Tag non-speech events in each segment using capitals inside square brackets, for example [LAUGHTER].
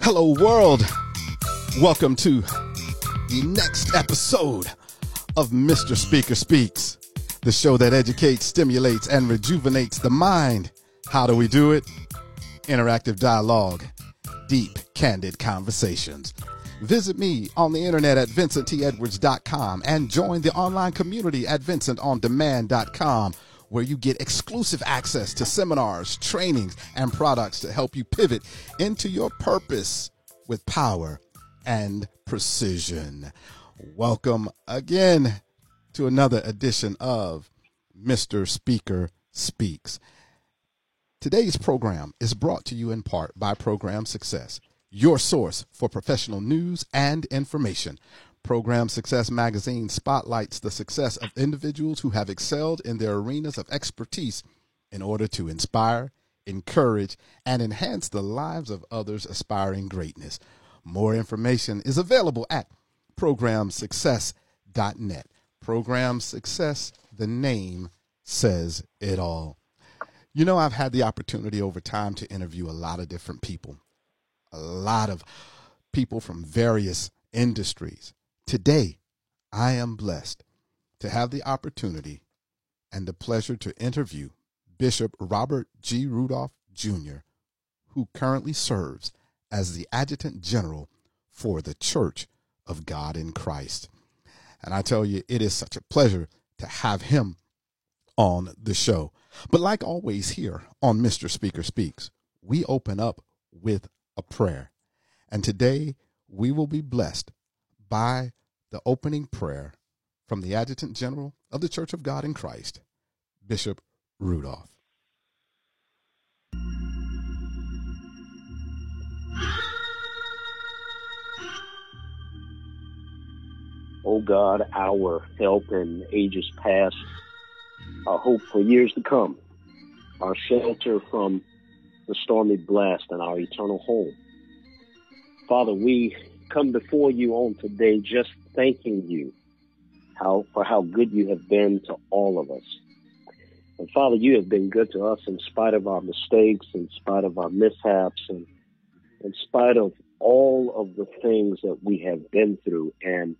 Hello, world. Welcome to the next episode of Mr. Speaker Speaks, the show that educates, stimulates, and rejuvenates the mind. How do we do it? Interactive dialogue, deep, candid conversations. Visit me on the internet at vincenttedwards.com and join the online community at vincentondemand.com where you get exclusive access to seminars, trainings, and products to help you pivot into your purpose with power and precision. Welcome again to another edition of Mr. Speaker Speaks. Today's program is brought to you in part by Program Success, your source for professional news and information. Program Success Magazine spotlights the success of individuals who have excelled in their arenas of expertise in order to inspire, encourage, and enhance the lives of others aspiring greatness. More information is available at programsuccess.net. Program Success, the name says it all. You know, I've had the opportunity over time to interview a lot of different people, a lot of people from various industries. Today, I am blessed to have the opportunity and the pleasure to interview Bishop Robert G. Rudolph Jr., who currently serves as the Adjutant General for the Church of God in Christ. And I tell you, it is such a pleasure to have him on the show. But like always here on Mr. Speaker Speaks, we open up with a prayer. And today we will be blessed by the opening prayer from the Adjutant General of the Church of God in Christ, Bishop Rudolph. O God, our help in ages past, our hope for years to come, our shelter from the stormy blast, and our eternal home. Father, we come before you on today just thanking you how for how good you have been to all of us. And Father, you have been good to us in spite of our mistakes, in spite of our mishaps, and in spite of all of the things that we have been through. And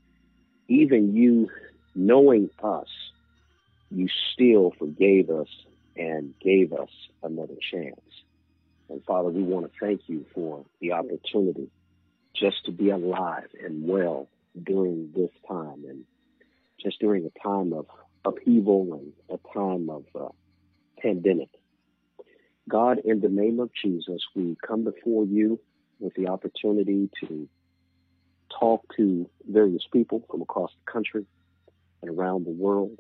even you knowing us, you still forgave us and gave us another chance. And Father, we want to thank you for the opportunity just to be alive and well during this time and just during a time of upheaval and a time of uh, pandemic. God, in the name of Jesus, we come before you with the opportunity to talk to various people from across the country and around the world.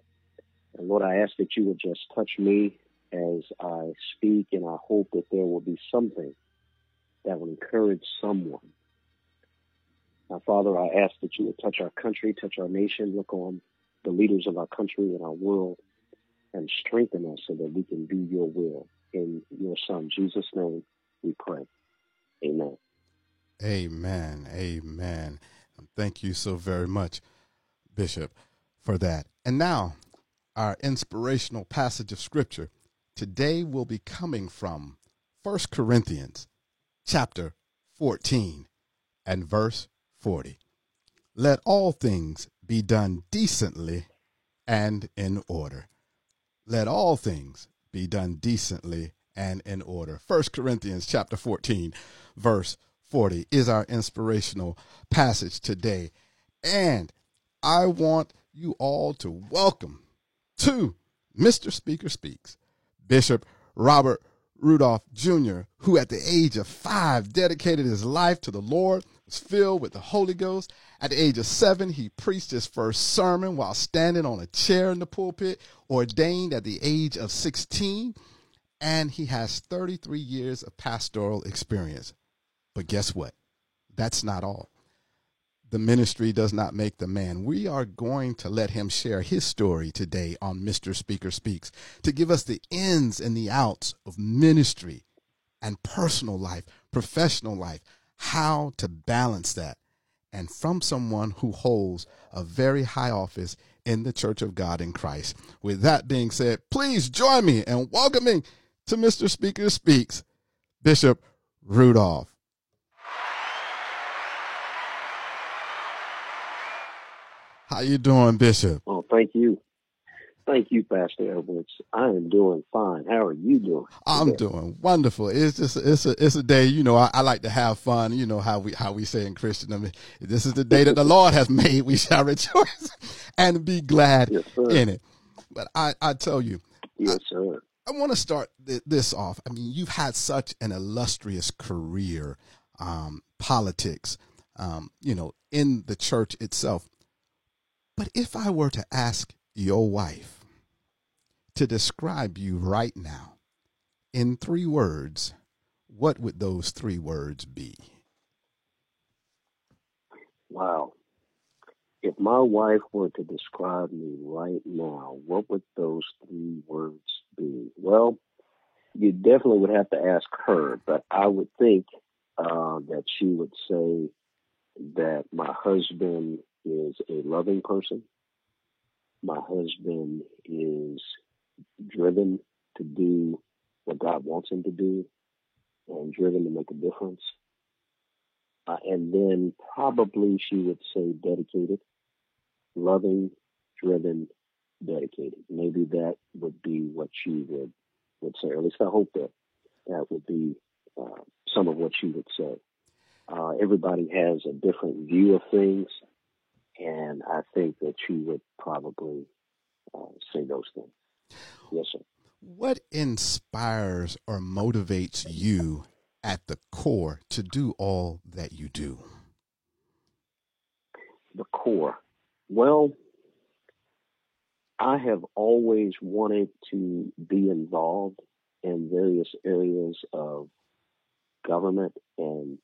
And Lord, I ask that you would just touch me as I speak, and I hope that there will be something that will encourage someone now, Father, I ask that you would touch our country, touch our nation, look on the leaders of our country and our world, and strengthen us so that we can do your will. In your Son, Jesus' name, we pray. Amen. Amen. Amen. Thank you so very much, Bishop, for that. And now, our inspirational passage of Scripture today will be coming from 1 Corinthians chapter 14 and verse 40. Let all things be done decently and in order. Let all things be done decently and in order. 1 Corinthians chapter 14 verse 40 is our inspirational passage today. And I want you all to welcome to Mr. Speaker Speaks, Bishop Robert Rudolph Jr., who at the age of five dedicated his life to the Lord was filled with the Holy Ghost. At the age of seven, he preached his first sermon while standing on a chair in the pulpit, ordained at the age of 16, and he has 33 years of pastoral experience. But guess what? That's not all. The ministry does not make the man. We are going to let him share his story today on Mr. Speaker Speaks to give us the ins and the outs of ministry and personal life, professional life, how to balance that. And from someone who holds a very high office in the Church of God in Christ. With that being said, please join me in welcoming to Mr. Speaker Speaks, Bishop Rudolph. How you doing, Bishop? Well, thank you. Thank you, Pastor Edwards. I am doing fine. How are you doing? I'm doing wonderful. It's just it's a it's a day. You know, I, I, like to have fun. You know how we how we say in Christian. I mean, this is the day that the [LAUGHS] Lord has made. We shall rejoice [LAUGHS] and be glad yes, in it. But I I tell you, yes, sir. I, I want to start th- this off. I mean, you've had such an illustrious career, um, politics, um, you know, in the church itself. But if I were to ask your wife to describe you right now in three words, what would those three words be? Wow. If my wife were to describe me right now, what would those three words be? Well, you definitely would have to ask her, but I would think uh, that she would say that my husband is a loving person. My husband is driven to do what God wants him to do and driven to make a difference. Uh, and then probably she would say dedicated, loving, driven, dedicated. Maybe that would be what she would would say, or at least I hope that that would be uh, some of what she would say. Uh, everybody has a different view of things, and I think that she would probably uh, say those things. Yes, sir. What inspires or motivates you at the core to do all that you do? The core. Well, I have always wanted to be involved in various areas of government and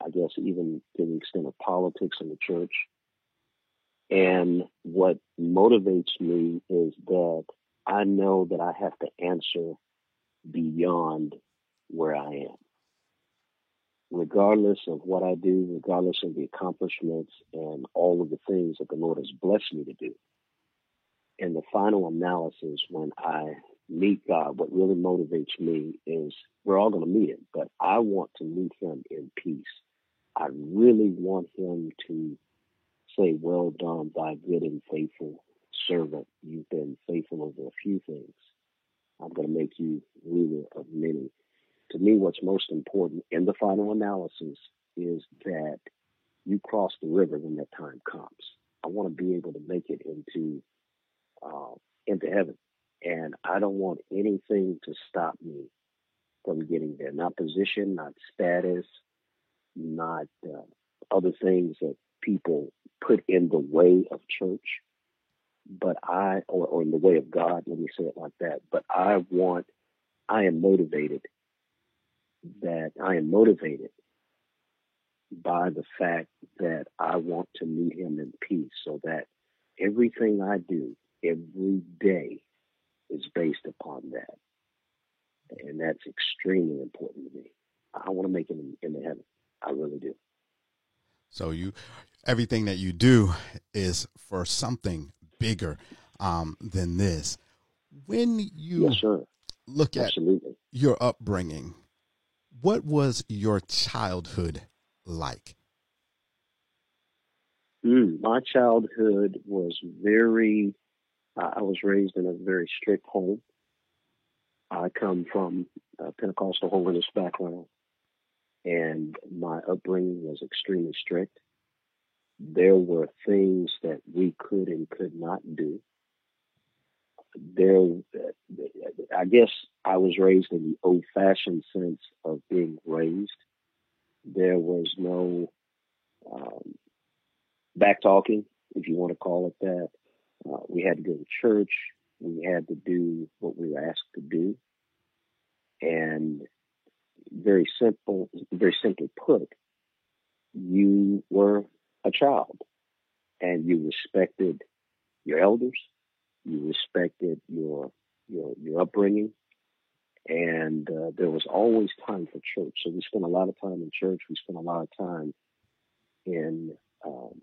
I guess even to the extent of politics in the church. And what motivates me is that I know that I have to answer beyond where I am. Regardless of what I do, regardless of the accomplishments and all of the things that the Lord has blessed me to do. In the final analysis, when I meet God, what really motivates me is we're all going to meet Him, but I want to meet Him in peace. I really want Him to say, Well done, thy good and faithful servant. You've been faithful over a few things. I'm going to make you ruler of many. To me, what's most important in the final analysis is that you cross the river when that time comes. I want to be able to make it into uh, into heaven, and I don't want anything to stop me from getting there. Not position, not status, not uh, other things that people put in the way of church but I, or, or in the way of God, let me say it like that. But I want, I am motivated that I am motivated by the fact that I want to meet him in peace so that everything I do every day is based upon that. And that's extremely important to me. I want to make it in, in the heaven. I really do. So you, everything that you do is for something bigger um, than this. When you look at Absolutely. your upbringing, what was your childhood like? Mm, my childhood was very, uh, I was raised in a very strict home. I come from a Pentecostal holiness background, and my upbringing was extremely strict there were things that we could and could not do. There, I guess I was raised in the old fashioned sense of being raised. There was no um, back talking, if you want to call it that. Uh, we had to go to church. We had to do what we were asked to do. And very simple, very simply put, you were a child and you respected your elders, you respected your your your upbringing, and uh, there was always time for church. So we spent a lot of time in church. We spent a lot of time in um,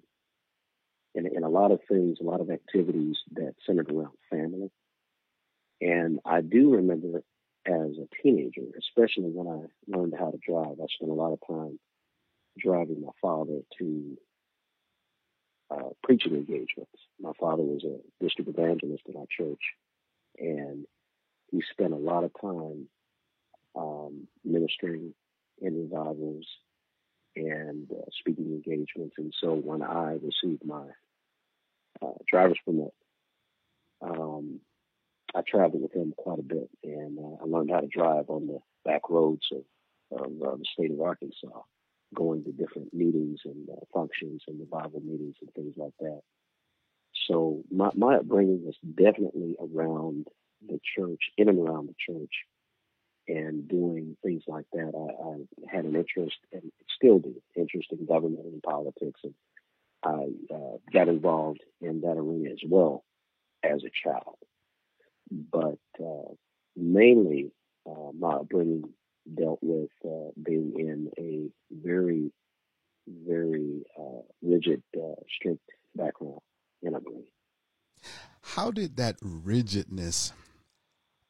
in, in a lot of things, a lot of activities that centered around family. And I do remember as a teenager, especially when I learned how to drive, I spent a lot of time driving my father to uh, preaching engagements. My father was a district evangelist in our church, and he spent a lot of time um, ministering in revivals and uh, speaking engagements. And so when I received my uh, driver's permit, um, I traveled with him quite a bit, and uh, I learned how to drive on the back roads of, of uh, the state of Arkansas, going to different meetings and uh, functions and revival meetings and things like that. So my, my upbringing was definitely around the church, in and around the church, and doing things like that. I, I had an interest, and still do, interest in government and politics, and I uh, got involved in that arena as well as a child. But uh, mainly, uh, my upbringing dealt with uh, being in a very, very uh, rigid, uh, strict background in upbringing. How did that rigidness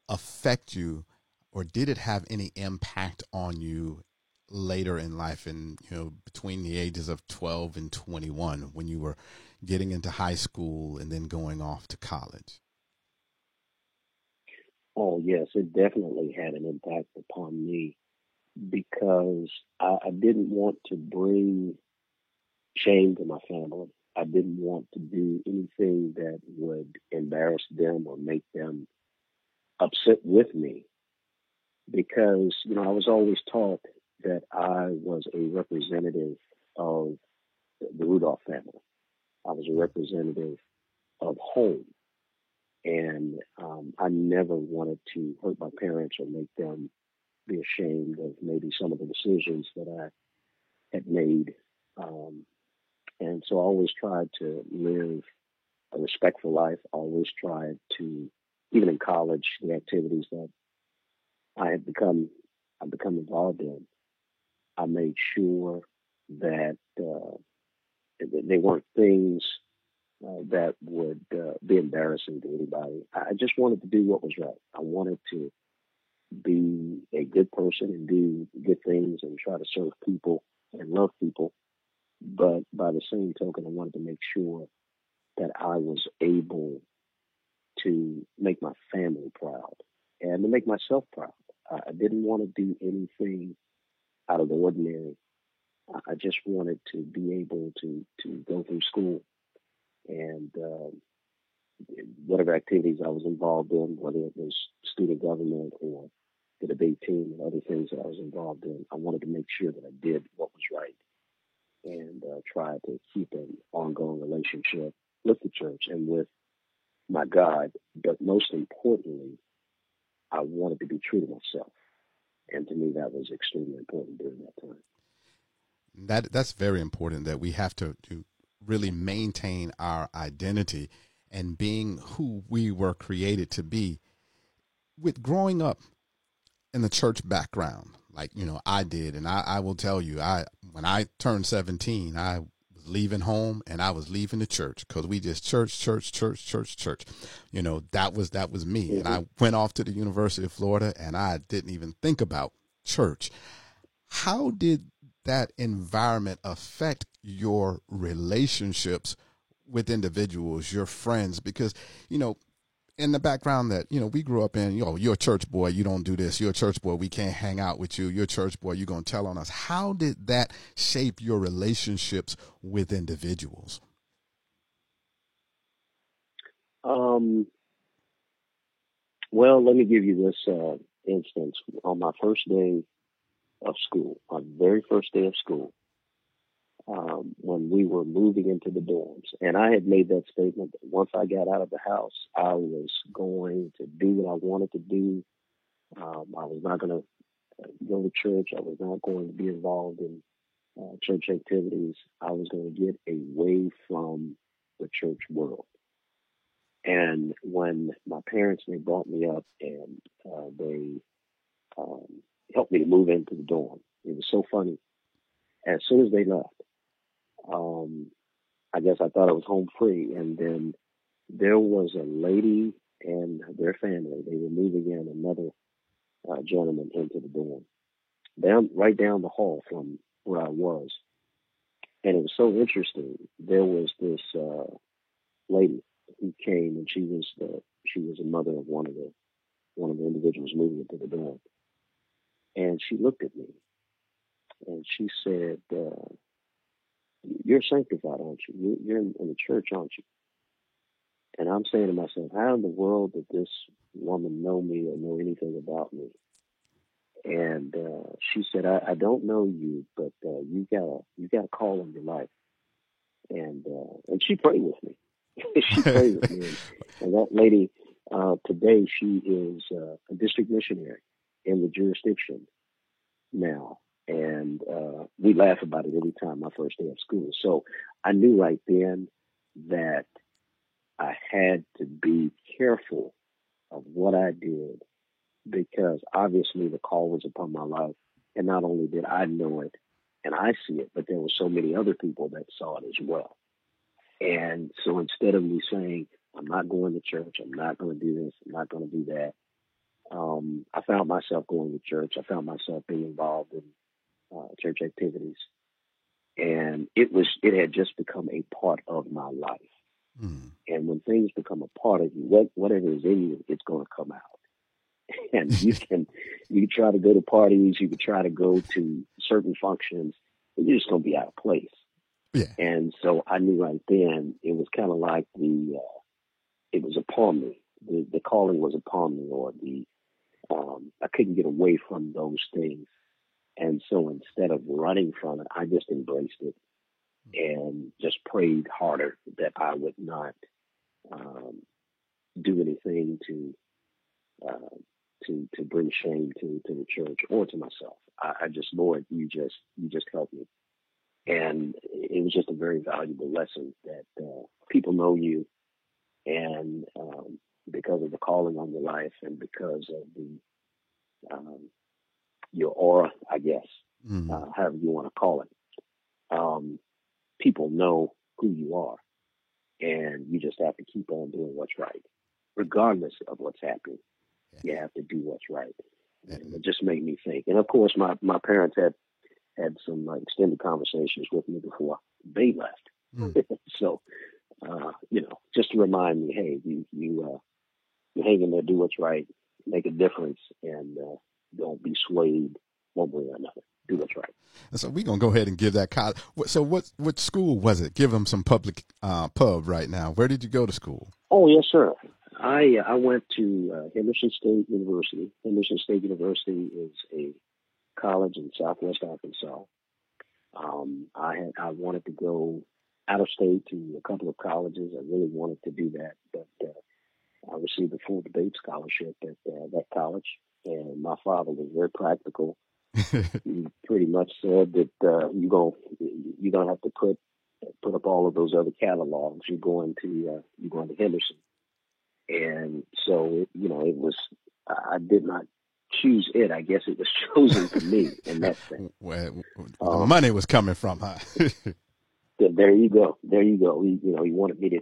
affect you, or did it have any impact on you later in life and you know between the ages of 12 and 21 when you were getting into high school and then going off to college yes it definitely had an impact upon me because I, I didn't want to bring shame to my family i didn't want to do anything that would embarrass them or make them upset with me because you know I was always taught that I was a representative of the Rudolph family. I was a representative of home, and um, I never wanted to hurt my parents or make them be ashamed of maybe some of the decisions that I had made. Um, and so I always tried to live a respectful life. Always tried to even in college, the activities that I had become I become involved in, I made sure that uh, they weren't things uh, that would uh, be embarrassing to anybody. I just wanted to do what was right. I wanted to be a good person and do good things and try to serve people and love people. But by the same token, I wanted to make sure that I was able to make my family proud and to make myself proud. I didn't want to do anything out of the ordinary. I just wanted to be able to to go through school and um, whatever activities I was involved in, whether it was student government or the debate team and other things that I was involved in, I wanted to make sure that I did what was right and uh, try to keep an ongoing relationship with the church and with my God, but most importantly, I wanted to be true to myself. And to me, that was extremely important during that time. That that's very important. That we have to, to really maintain our identity and being who we were created to be. With growing up in the church background, like you know I did, and I, I will tell you, I when I turned seventeen, I was leaving home and I was leaving the church because we just church, church, church, church, church. You know, that was that was me. Mm-hmm. And I went off to the University of Florida and I didn't even think about church. How did that environment affect your relationships with individuals, your friends? Because, you know, in the background that you know we grew up in you know you're a church boy you don't do this. You're a church boy we can't hang out with you. You're a church boy you're going to tell on us. How did that shape your relationships with individuals? Um well let me give you this uh, instance. On my first day of school my very first day of school um, when we were moving into the dorms. And I had made that statement that once I got out of the house, I was going to do what I wanted to do. Um, I was not going to uh, go to church. I was not going to be involved in uh, church activities. I was going to get away from the church world. And when my parents they brought me up and uh, they um, helped me to move into the dorm, it was so funny. As soon as they left, um, I guess I thought I was home free. And then there was a lady and their family. They were moving in another uh, gentleman into the dorm, down right down the hall from where I was. And it was so interesting. There was this uh, lady who came, and she was the she was a mother of one of the one of the individuals moving into the dorm. And she looked at me, and she said, uh, "You're sanctified, aren't you? You're in, the church, aren't you?" And I'm saying to myself, how in the world did this woman know me or know anything about me? And uh, she said, I, I don't know you, but uh, you got a you got a call in your life. And uh, and she prayed with me. [LAUGHS] she prayed with me. And, [LAUGHS] and that lady uh, today, she is uh, a district missionary in the jurisdiction now. And uh, we laugh about it every time my first day of school. So I knew right then that I had to be careful of what I did because obviously the call was upon my life. And not only did I know it and I see it, but there were so many other people that saw it as well. And so instead of me saying, I'm not going to church, I'm not going to do this, I'm not going to do that, um, I found myself going to church. I found myself being involved in uh, church activities. And it was, it had just become a part of my life. Mm. And when things become a part of you, what, whatever is in you, it's going to come out. [LAUGHS] And you [LAUGHS] can, you try to go to parties, you can try to go to certain functions, and you're just going to be out of place. Yeah. And so I knew right then it was kind of like the, uh, it was upon me. The, the calling was upon me, or the, um, I couldn't get away from those things. And so instead of running from it, I just embraced it and just prayed harder that I would not um, do anything to uh, to to bring shame to to the church or to myself. I, I just, Lord, you just you just help me, and it was just a very valuable lesson that uh, people know you, and um, because of the calling on your life, and because of the um, your aura, I guess, mm. uh, however you want to call it. Um, people know who you are. And you just have to keep on doing what's right, regardless of what's happening. Yeah. You have to do what's right. And it just made me think. And of course, my, my parents had had some uh, extended conversations with me before they left. Mm. [LAUGHS] so, uh, you know, just to remind me, hey, you you uh, you hang in there, do what's right, make a difference, and uh, don't be swayed one way or another do what's right. And so we're gonna go ahead and give that college. So what what school was it? Give them some public uh, pub right now. Where did you go to school? Oh yes, sir. I I went to uh, Henderson State University. Henderson State University is a college in Southwest Arkansas. Um, I had I wanted to go out of state to a couple of colleges. I really wanted to do that, but uh, I received a full debate scholarship at uh, that college, and my father was very practical [LAUGHS] he pretty much said that uh, you going you don't have to put put up all of those other catalogs. You're going to uh, you're going to Henderson, and so you know it was. I did not choose it. I guess it was [LAUGHS] chosen for me in that sense. [LAUGHS] Where um, money was coming from, huh? there you go. There you go. He, you know, he wanted me to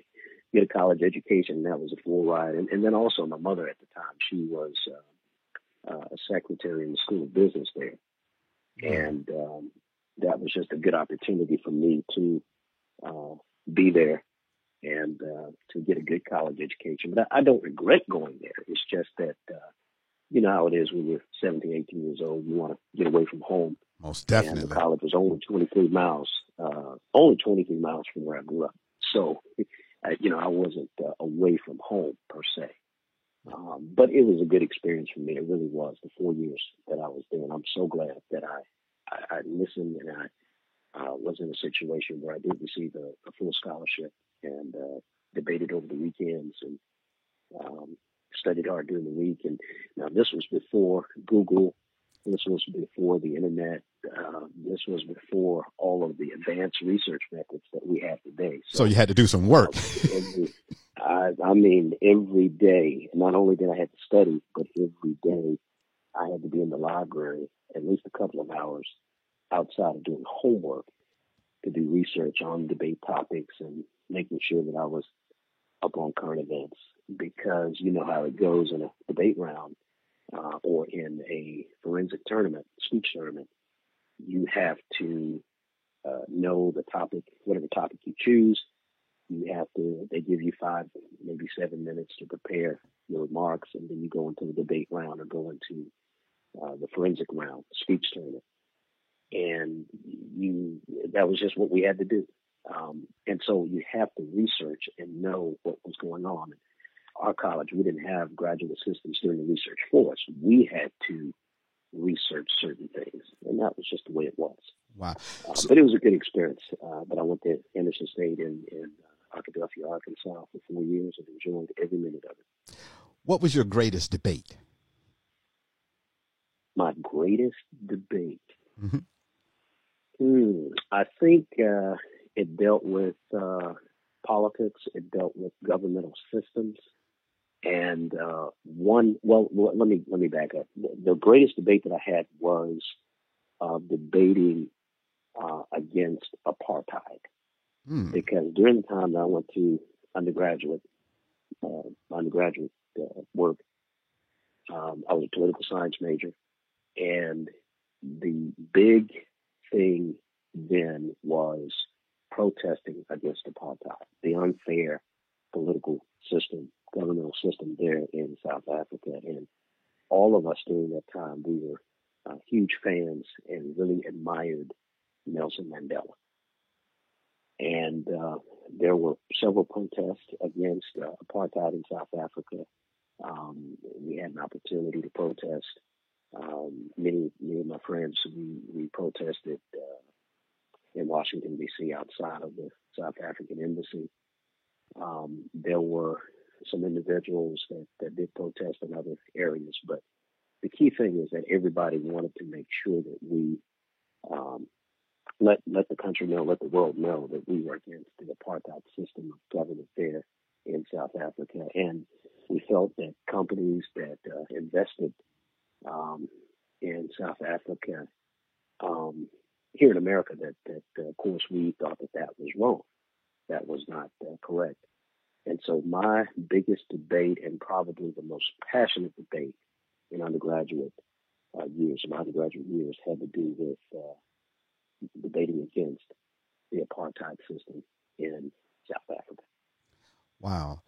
get a college education, and that was a full ride. And, and then also my mother at the time, she was uh, uh, a secretary in the School of Business there and um, that was just a good opportunity for me to uh, be there and uh, to get a good college education. But I, I, don't regret going there. It's just that uh, you know how it is when you're 17, 18 years old. You want to get away from home. Most definitely. And the college was only 23 miles, uh, only 23 miles from where I grew up. So, you know, I wasn't uh, away from home per se. Um, but it was a good experience for me. It really was the four years that I was there, and I'm so glad that I I, I listened and I uh, was in a situation where I did receive a, a full scholarship and uh, debated over the weekends and um, studied hard during the week. And now this was before Google. This was before the internet. Uh, this was before all of the advanced research methods that we have today. So, so you had to do some work. every, I, I mean, every day. Not only did I have to study, but every day I had to be in the library at least a couple of hours outside of doing homework to do research on debate topics and making sure that I was up on current events because you know how it goes in a debate round uh, or in a forensic tournament, speech tournament. You have to uh, know the topic, whatever topic you choose. You have to, they give you five, maybe seven minutes to prepare your remarks, and then you go into the debate round or go into uh, the forensic round, speech tournament. And you, that was just what we had to do. Um, and so you have to research and know what was going on. Our college, we didn't have graduate assistants doing the research for us. We had to research certain things, and that was just the way it was. Wow! Uh, but it was a good experience. Uh, but I went to Henderson State in, in uh, Arkadelphia, Arkansas, for four years, and enjoyed every minute of it. What was your greatest debate? My greatest debate. Mm-hmm. Hmm, I think uh, it dealt with uh, politics. It dealt with governmental systems. And uh, one, well, let me let me back up. The greatest debate that I had was uh, debating uh, against apartheid, hmm. because during the time that I went to undergraduate uh, undergraduate uh, work, um, I was a political science major, and the big thing then was protesting against apartheid, the unfair political system, governmental system there in South Africa. And all of us during that time, we were uh, huge fans and really admired Nelson Mandela. And uh, there were several protests against uh, apartheid in South Africa. Um, we had an opportunity to protest. Um, many, many of my friends, we, we protested uh, in Washington, D.C., outside of the South African embassy. Um, there were some individuals that, that did protest in other areas, but the key thing is that everybody wanted to make sure that we um, let let the country know, let the world know that we were against the apartheid system of government there in South Africa, and we felt that companies that uh, invested um, in South Africa um, here in America that, that uh, of course, we thought that that was wrong. That was not uh, correct. And so my biggest debate and probably the most passionate debate in undergraduate uh, years, my undergraduate years, had to do with uh, debating against the apartheid system in South Africa. Wow.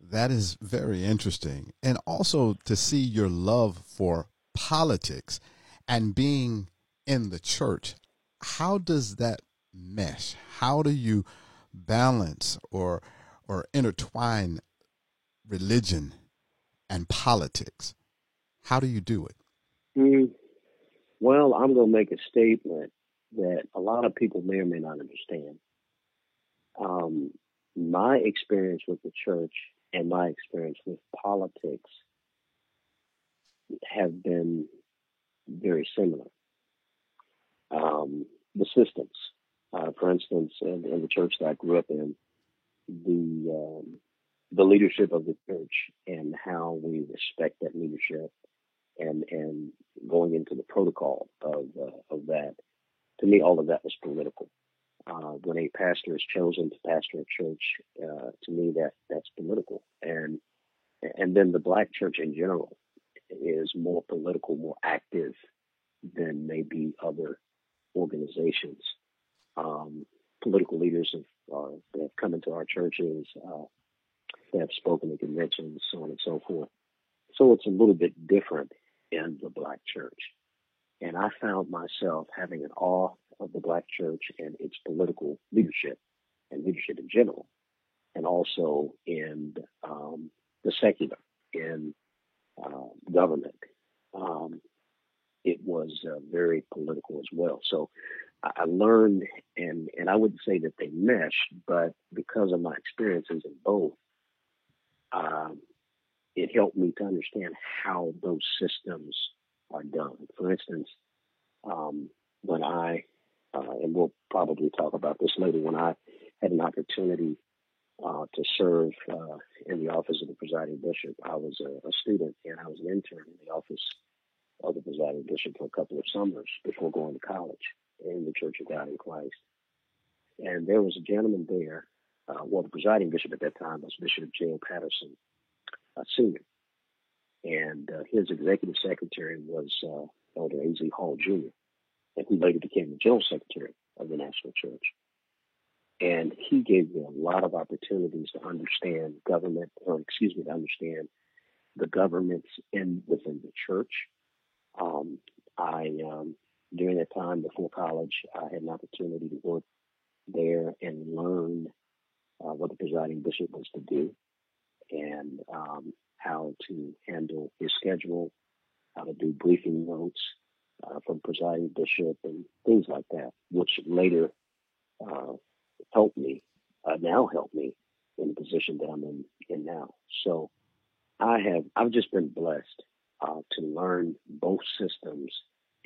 That is very interesting. And also to see your love for politics and being in the church how does that mesh? How do you balance or or intertwine religion and politics? How do you do it? Mm, well, I'm going to make a statement that a lot of people may or may not understand. Um, my experience with the church and my experience with politics have been very similar um, the systems. Uh, for instance, in, in, the church that I grew up in, the um, the leadership of the church and how we respect that leadership, and and going into the protocol of uh, of that, to me, all of that was political. Uh, when a pastor is chosen to pastor a church, uh, to me that that's political, and and then the black church in general is more political, more active than maybe other organizations. Um, political leaders have, uh, have come into our churches, uh, they have spoken at conventions, so on and so forth. So it's a little bit different in the black church. And I found myself having an awe of the black church and its political leadership and leadership in general, and also in um, the secular, in uh, government. Um, it was uh, very political as well. So I learned, and and I wouldn't say that they meshed, but because of my experiences in both, um, it helped me to understand how those systems are done. For instance, um, when I, uh, and we'll probably talk about this later, when I had an opportunity uh, to serve uh, in the office of the presiding bishop, I was a, a student and I was an intern in the office of the presiding bishop for a couple of summers before going to college in the Church of God in Christ. And there was a gentleman there. Uh, well, the presiding bishop at that time was Bishop J.O. Patterson uh, Sr. And uh, his executive secretary was uh, Elder A.Z. Hall Jr., and who later became the general secretary of the national church. And he gave me a lot of opportunities to understand government, or excuse me, to understand the governments in within the church. Um, I um, during that time before college, I had an opportunity to work there and learn uh, what the presiding bishop was to do and um, how to handle his schedule, how to do briefing notes uh, from presiding bishop and things like that, which later uh, helped me, uh, now help me in the position that I'm in, in now. So I have, I've just been blessed uh, to learn both systems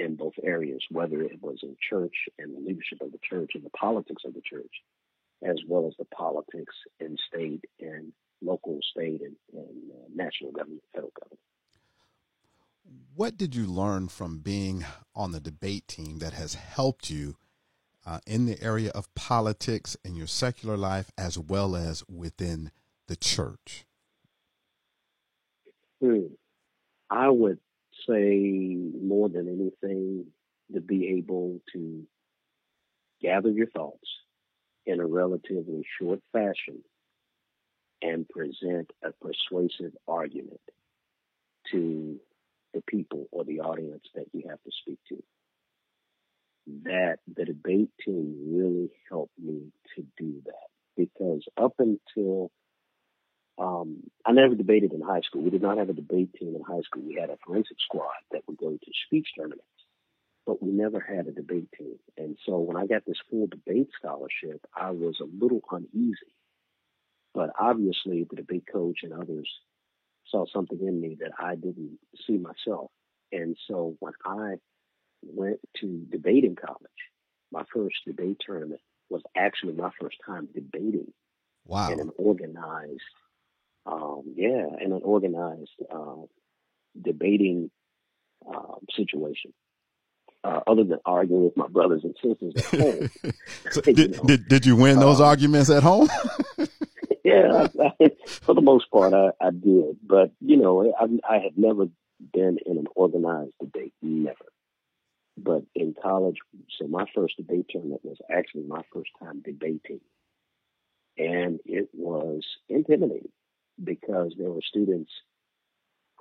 in both areas, whether it was in church and the leadership of the church and the politics of the church, as well as the politics in state and local, state, and, and uh, national government, federal government. What did you learn from being on the debate team that has helped you uh, in the area of politics in your secular life as well as within the church? Hmm. I would say more than anything to be able to gather your thoughts in a relatively short fashion and present a persuasive argument to the people or the audience that you have to speak to. That the debate team really helped me to do that because up until um, I never debated in high school. We did not have a debate team in high school. We had a forensic squad that would go to speech tournaments, but we never had a debate team. And so when I got this full debate scholarship, I was a little uneasy. But obviously, the debate coach and others saw something in me that I didn't see myself. And so when I went to debate in college, my first debate tournament was actually my first time debating wow. in an organized um, yeah, in an organized uh, debating uh, situation. Uh, other than arguing with my brothers and sisters at [LAUGHS] home. so [LAUGHS] did, know, did, did you win those uh, arguments at home? [LAUGHS] yeah, I, I, for the most part, I, I did. But you know, I, I had never been in an organized debate, never. But in college, so my first debate tournament was actually my first time debating, and it was intimidating because there were students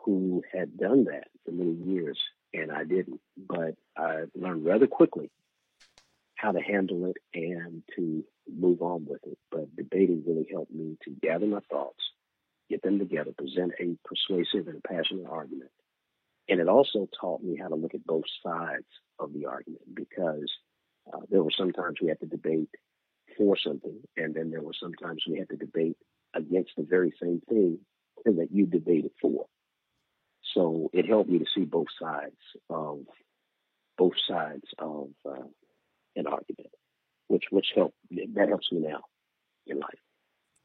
who had done that for many years and I didn't. But I learned rather quickly how to handle it and to move on with it. But debating really helped me to gather my thoughts, get them together, present a persuasive and passionate argument. And it also taught me how to look at both sides of the argument because uh, there were sometimes we had to debate for something, and then there were sometimes we had to debate against the very same thing that you debated for. So it helped me to see both sides of both sides of uh, an argument, which which helped that helps me now in life.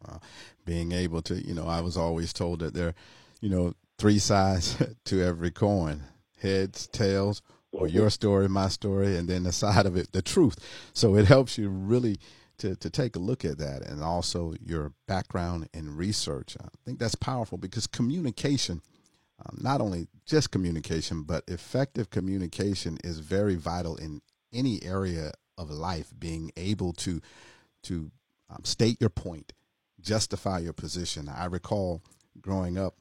Wow. Being able to, you know, I was always told that there, you know, three sides [LAUGHS] to every coin: heads, tails, or mm-hmm. your story, my story, and then the side of it, the truth. So it helps you really to, to take a look at that and also your background in research. I think that's powerful because communication, um, not only just communication, but effective communication is very vital in any area of life. Being able to to um, state your point, justify your position. I recall growing up,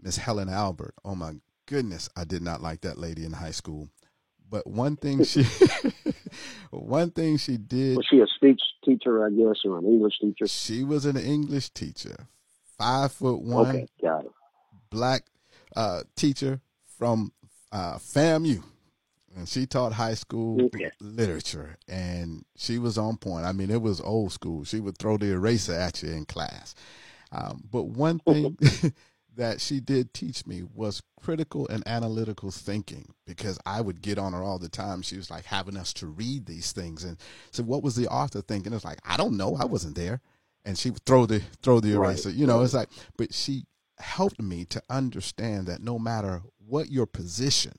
Miss Helen Albert. Oh my goodness, I did not like that lady in high school. But one thing she, [LAUGHS] [LAUGHS] one thing she did. Was she a speech teacher, I guess, or an English teacher? She was an English teacher, five foot one. Okay, got it. Black uh, teacher from uh, FAMU, and she taught high school okay. literature, and she was on point. I mean, it was old school. She would throw the eraser at you in class. Um, but one thing [LAUGHS] that she did teach me was critical and analytical thinking because I would get on her all the time. She was like having us to read these things and so what was the author thinking? It's like, I don't know, I wasn't there. And she would throw the throw the eraser. Right. You know, it's like but she helped me to understand that no matter what your position,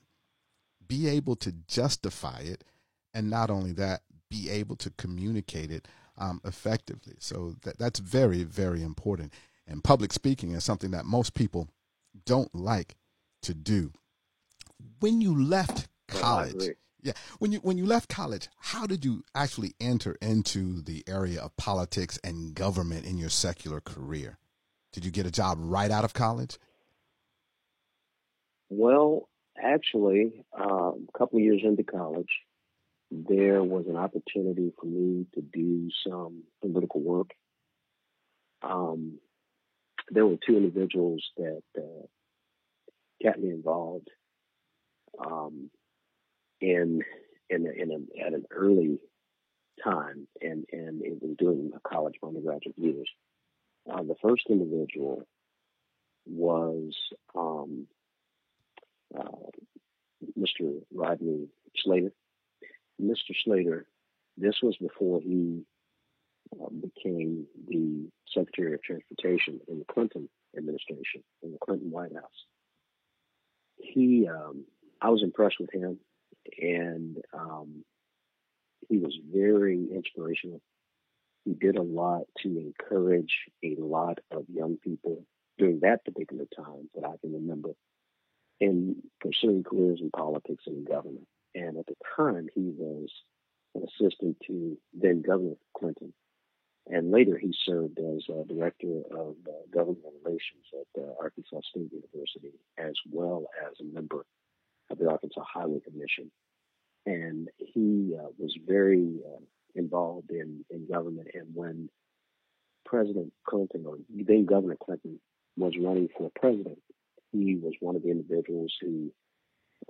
be able to justify it and not only that, be able to communicate it um, effectively. So that, that's very, very important. And public speaking is something that most people don't like to do. When you left college, Yeah. When you when you left college, how did you actually enter into the area of politics and government in your secular career? Did you get a job right out of college? Well, actually, uh, a couple of years into college, there was an opportunity for me to do some political work. Um, there were two individuals that uh, got me involved um, in in, a, in a, at an early time, and and it was during my college undergraduate years. Uh, the first individual was um, uh, Mr. Rodney Slater. Mr. Slater, this was before he uh, became the Secretary of Transportation in the Clinton administration, in the Clinton White House. He, um, I was impressed with him, and um, he was very inspirational. He did a lot to encourage a lot of young people during that particular time that I can remember in pursuing careers in politics and in government. And at the time, he was an assistant to then Governor Clinton. And later, he served as uh, director of uh, government relations at uh, Arkansas State University, as well as a member of the Arkansas Highway Commission. And he uh, was very uh, involved in, in government. And when President Clinton, or then Governor Clinton, was running for president, he was one of the individuals who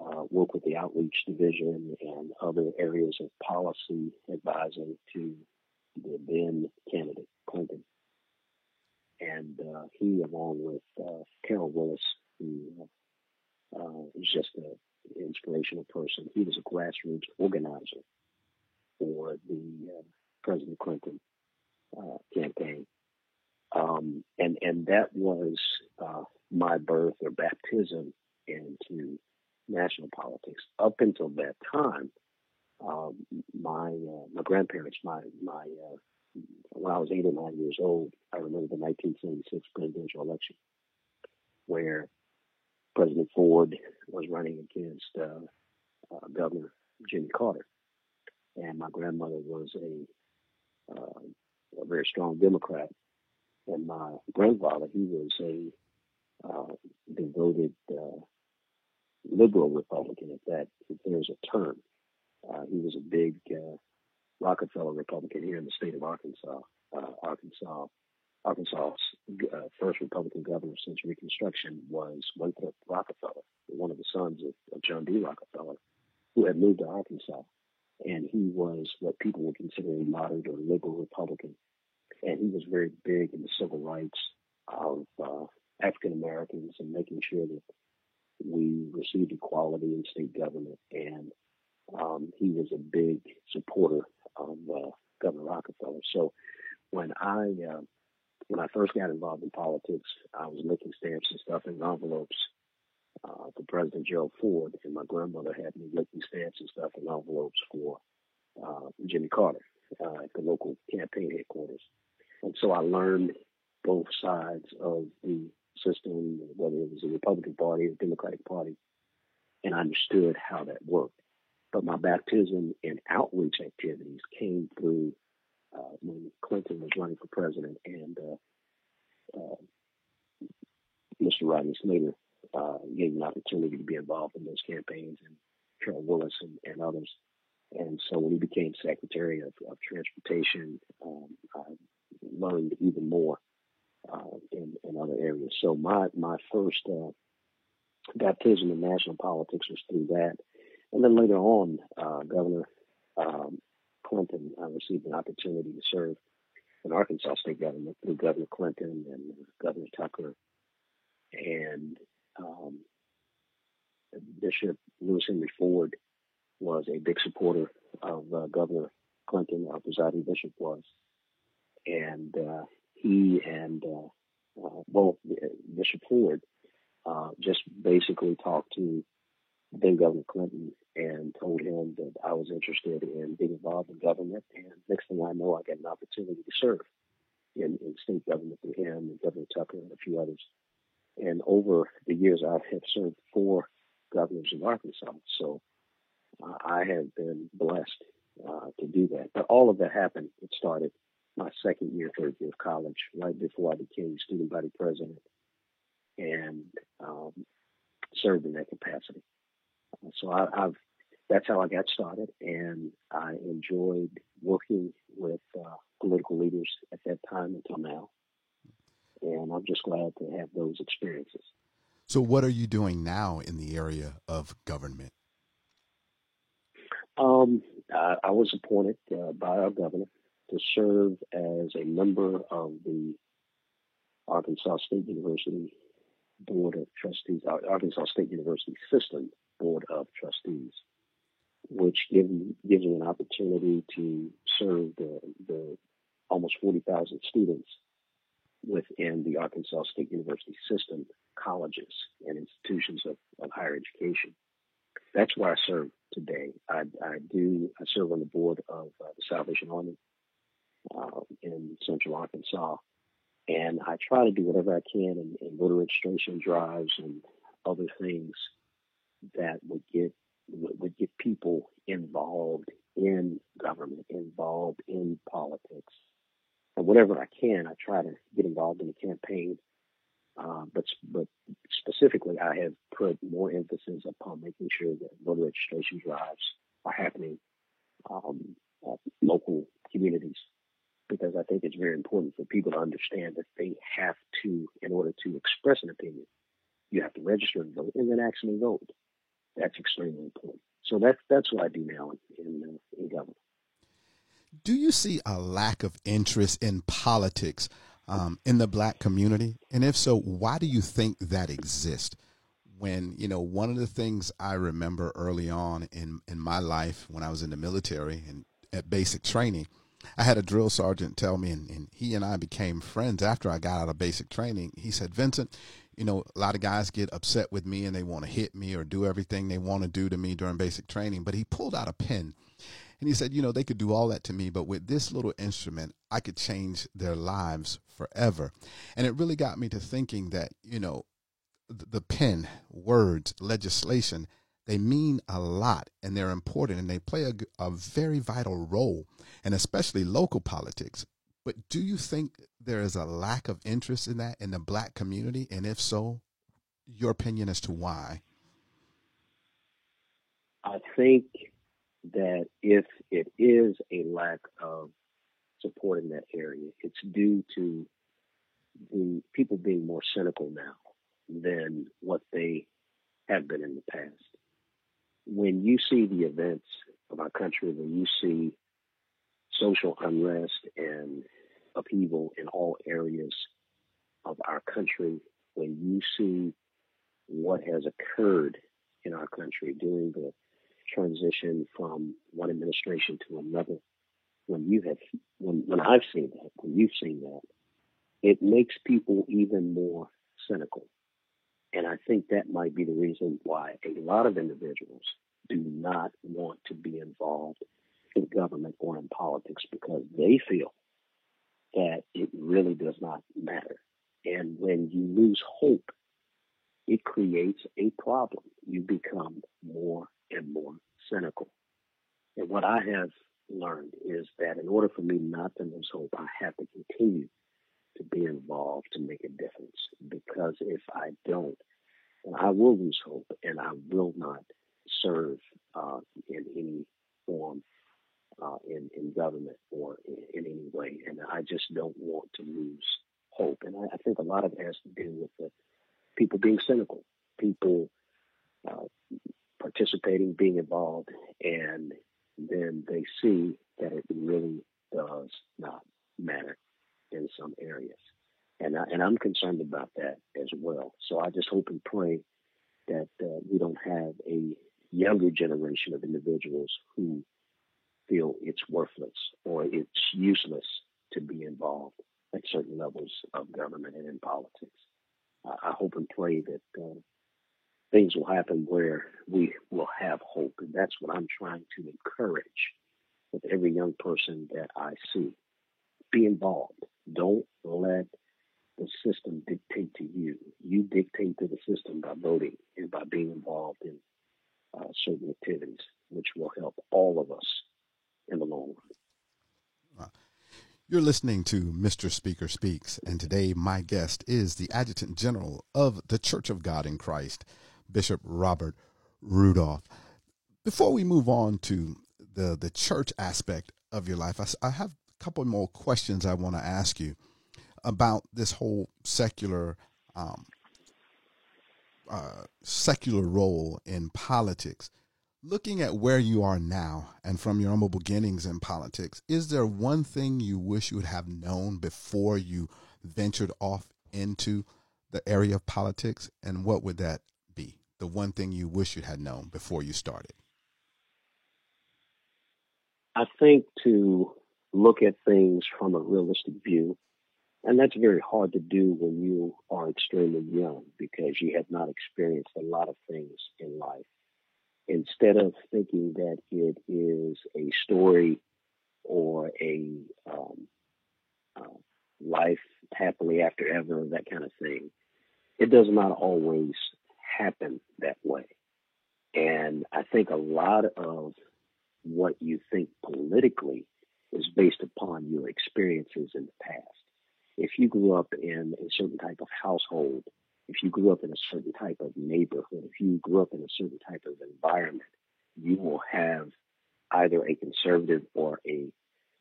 uh, worked with the outreach division and other areas of policy advising to the then candidate Clinton. And uh, he, along with uh, Carol Willis, who uh, was just an inspirational person, he was a grassroots organizer for the uh, President Clinton uh, campaign. Um, and and that was uh, my birth or baptism into national politics. Up until that time, um, my uh, my grandparents, my my uh, when I was eight or nine years old, I remember the 1976 presidential election, where President Ford was running against uh, uh Governor Jimmy Carter, and my grandmother was a, uh, a very strong Democrat, and my grandfather he was a uh, devoted uh, liberal Republican, if that if there's a term. Uh, he was a big uh, Rockefeller Republican here in the state of Arkansas. Uh, Arkansas, Arkansas's uh, first Republican governor since Reconstruction was Winthrop Rockefeller, one of the sons of, of John D. Rockefeller, who had moved to Arkansas, and he was what people would consider a moderate or liberal Republican, and he was very big in the civil rights of uh, African Americans and making sure that we received equality in state government. And um, he was a big supporter of uh, Governor Rockefeller. So when I uh, when I first got involved in politics, I was making stamps and stuff in envelopes uh, for President Gerald Ford, and my grandmother had me making stamps and stuff in envelopes for uh, Jimmy Carter uh, at the local campaign headquarters. And so I learned both sides of the system, whether it was the Republican Party or the Democratic Party, and I understood how that worked. But my baptism in outreach activities came through uh, when Clinton was running for president and uh, uh, Mr. Rodney Slater uh, gave me an opportunity to be involved in those campaigns and Carol Willis and, and others. And so when he became Secretary of, of Transportation, um, I learned even more uh, in, in other areas. So my my first uh, baptism in national politics was through that, and then later on, uh, Governor um, Clinton, I received an opportunity to serve in Arkansas state government through Governor Clinton and Governor Tucker, and um, Bishop Lewis Henry Ford was a big supporter of uh, Governor Clinton, our presiding bishop was, and uh, he and uh, uh, both Bishop Ford uh, just basically talked to then Governor Clinton and told him that I was interested in being involved in government. And next thing I know, I got an opportunity to serve in, in state government through him and Governor Tucker and a few others. And over the years, I have served four governors in Arkansas. So uh, I have been blessed uh, to do that. But all of that happened. It started my second year, third year of college, right before I became student body president, and um, served in that capacity. So I, have that's how I got started, and I enjoyed working with uh, political leaders at that time until now. And I'm just glad to have those experiences. So, what are you doing now in the area of government? Um, I, I, was appointed uh, by our governor to serve as a member of the Arkansas State University Board of Trustees, Arkansas State University System Board of Trustees, which gives gives me an opportunity to serve the, the almost 40,000 students within the Arkansas State University system, colleges and institutions of, of higher education. That's where I serve today. I, I do. I serve on the board of uh, the Salvation Army uh, in Central Arkansas, and I try to do whatever I can in, in voter registration drives and other things that would get would get people involved in government, involved in politics, and whatever I can, I try to get involved in the campaign. Uh, but but specifically, I have put more emphasis upon making sure that voter registration drives are happening um, at local communities because I think it's very important for people to understand that they have to, in order to express an opinion, you have to register and vote and then actually vote. That's extremely important. So that's that's what I do now in in, uh, in government. Do you see a lack of interest in politics um, in the black community? And if so, why do you think that exists? When, you know, one of the things I remember early on in, in my life when I was in the military and at basic training, I had a drill sergeant tell me, and, and he and I became friends after I got out of basic training. He said, Vincent, you know, a lot of guys get upset with me and they want to hit me or do everything they want to do to me during basic training. But he pulled out a pen and he said, you know, they could do all that to me, but with this little instrument, I could change their lives forever. And it really got me to thinking that, you know, the pen, words, legislation, they mean a lot and they're important and they play a, a very vital role, and especially local politics. But do you think there is a lack of interest in that in the black community? And if so, your opinion as to why? I think that if it is a lack of support in that area, it's due to the people being more cynical now than what they have been in the past. When you see the events of our country, when you see social unrest and upheaval in all areas of our country, when you see what has occurred in our country during the transition from one administration to another, when you have, when, when I've seen that, when you've seen that, it makes people even more cynical. And I think that might be the reason why a lot of individuals do not want to be involved in government or in politics because they feel that it really does not matter. And when you lose hope, it creates a problem. You become more and more cynical. And what I have learned is that in order for me not to lose hope, I have to continue to be involved to make a difference. Because if I don't, I will lose hope and I will not serve uh, in any form uh, in, in government or in, in, any way. And I just don't want to lose hope. And I, I think a lot of it has to do with the people being cynical, people uh, participating, being involved, and then they see that it really does not matter in some areas. And, I, and I'm concerned about that as well. So I just hope and pray that uh, we don't have a younger generation of individuals who feel it's worthless or it's useless to be involved at certain levels of government and in politics. I hope and pray that uh, things will happen where we will have hope. And that's what I'm trying to encourage with every young person that I see. Be involved. Don't let the system dictate to you. You dictate to the system by voting and by being involved in uh, certain activities, which You're listening to Mr. Speaker Speaks, and today my guest is the Adjutant General of the Church of God in Christ, Bishop Robert Rudolph. Before we move on to the, the church aspect of your life, I, I have a couple more questions I want to ask you about this whole secular um, uh, secular role in politics. Looking at where you are now and from your humble beginnings in politics, is there one thing you wish you would have known before you ventured off into the area of politics? And what would that be? The one thing you wish you had known before you started? I think to look at things from a realistic view and that's very hard to do when you are extremely young because you have not experienced a lot of things in life. Instead of thinking that it is a story or a um, uh, life happily after ever, that kind of thing, it does not always happen that way. And I think a lot of what you think politically is based upon your experiences in the past if you grew up in a certain type of household, if you grew up in a certain type of neighborhood, if you grew up in a certain type of environment, you will have either a conservative or a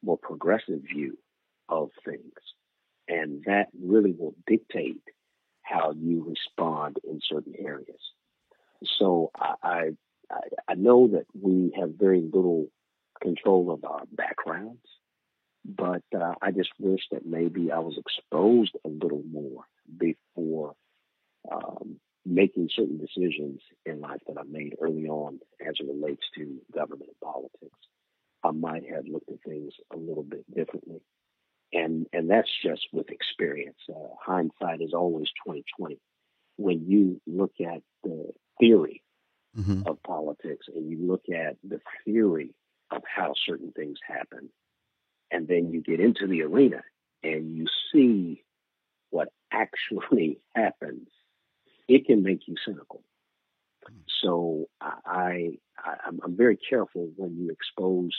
more progressive view of things. And that really will dictate how you respond in certain areas. So I, I, I know that we have very little control of our backgrounds. But uh, I just wish that maybe I was exposed a little more before um, making certain decisions in life that I made early on as it relates to government and politics. I might have looked at things a little bit differently. And, and that's just with experience. Uh, hindsight is always 2020. When you look at the theory mm-hmm. of politics and you look at the theory of how certain things happen, and then you get into the arena and you see what actually [LAUGHS] happens, it can make you cynical. So I, I I'm very careful when you expose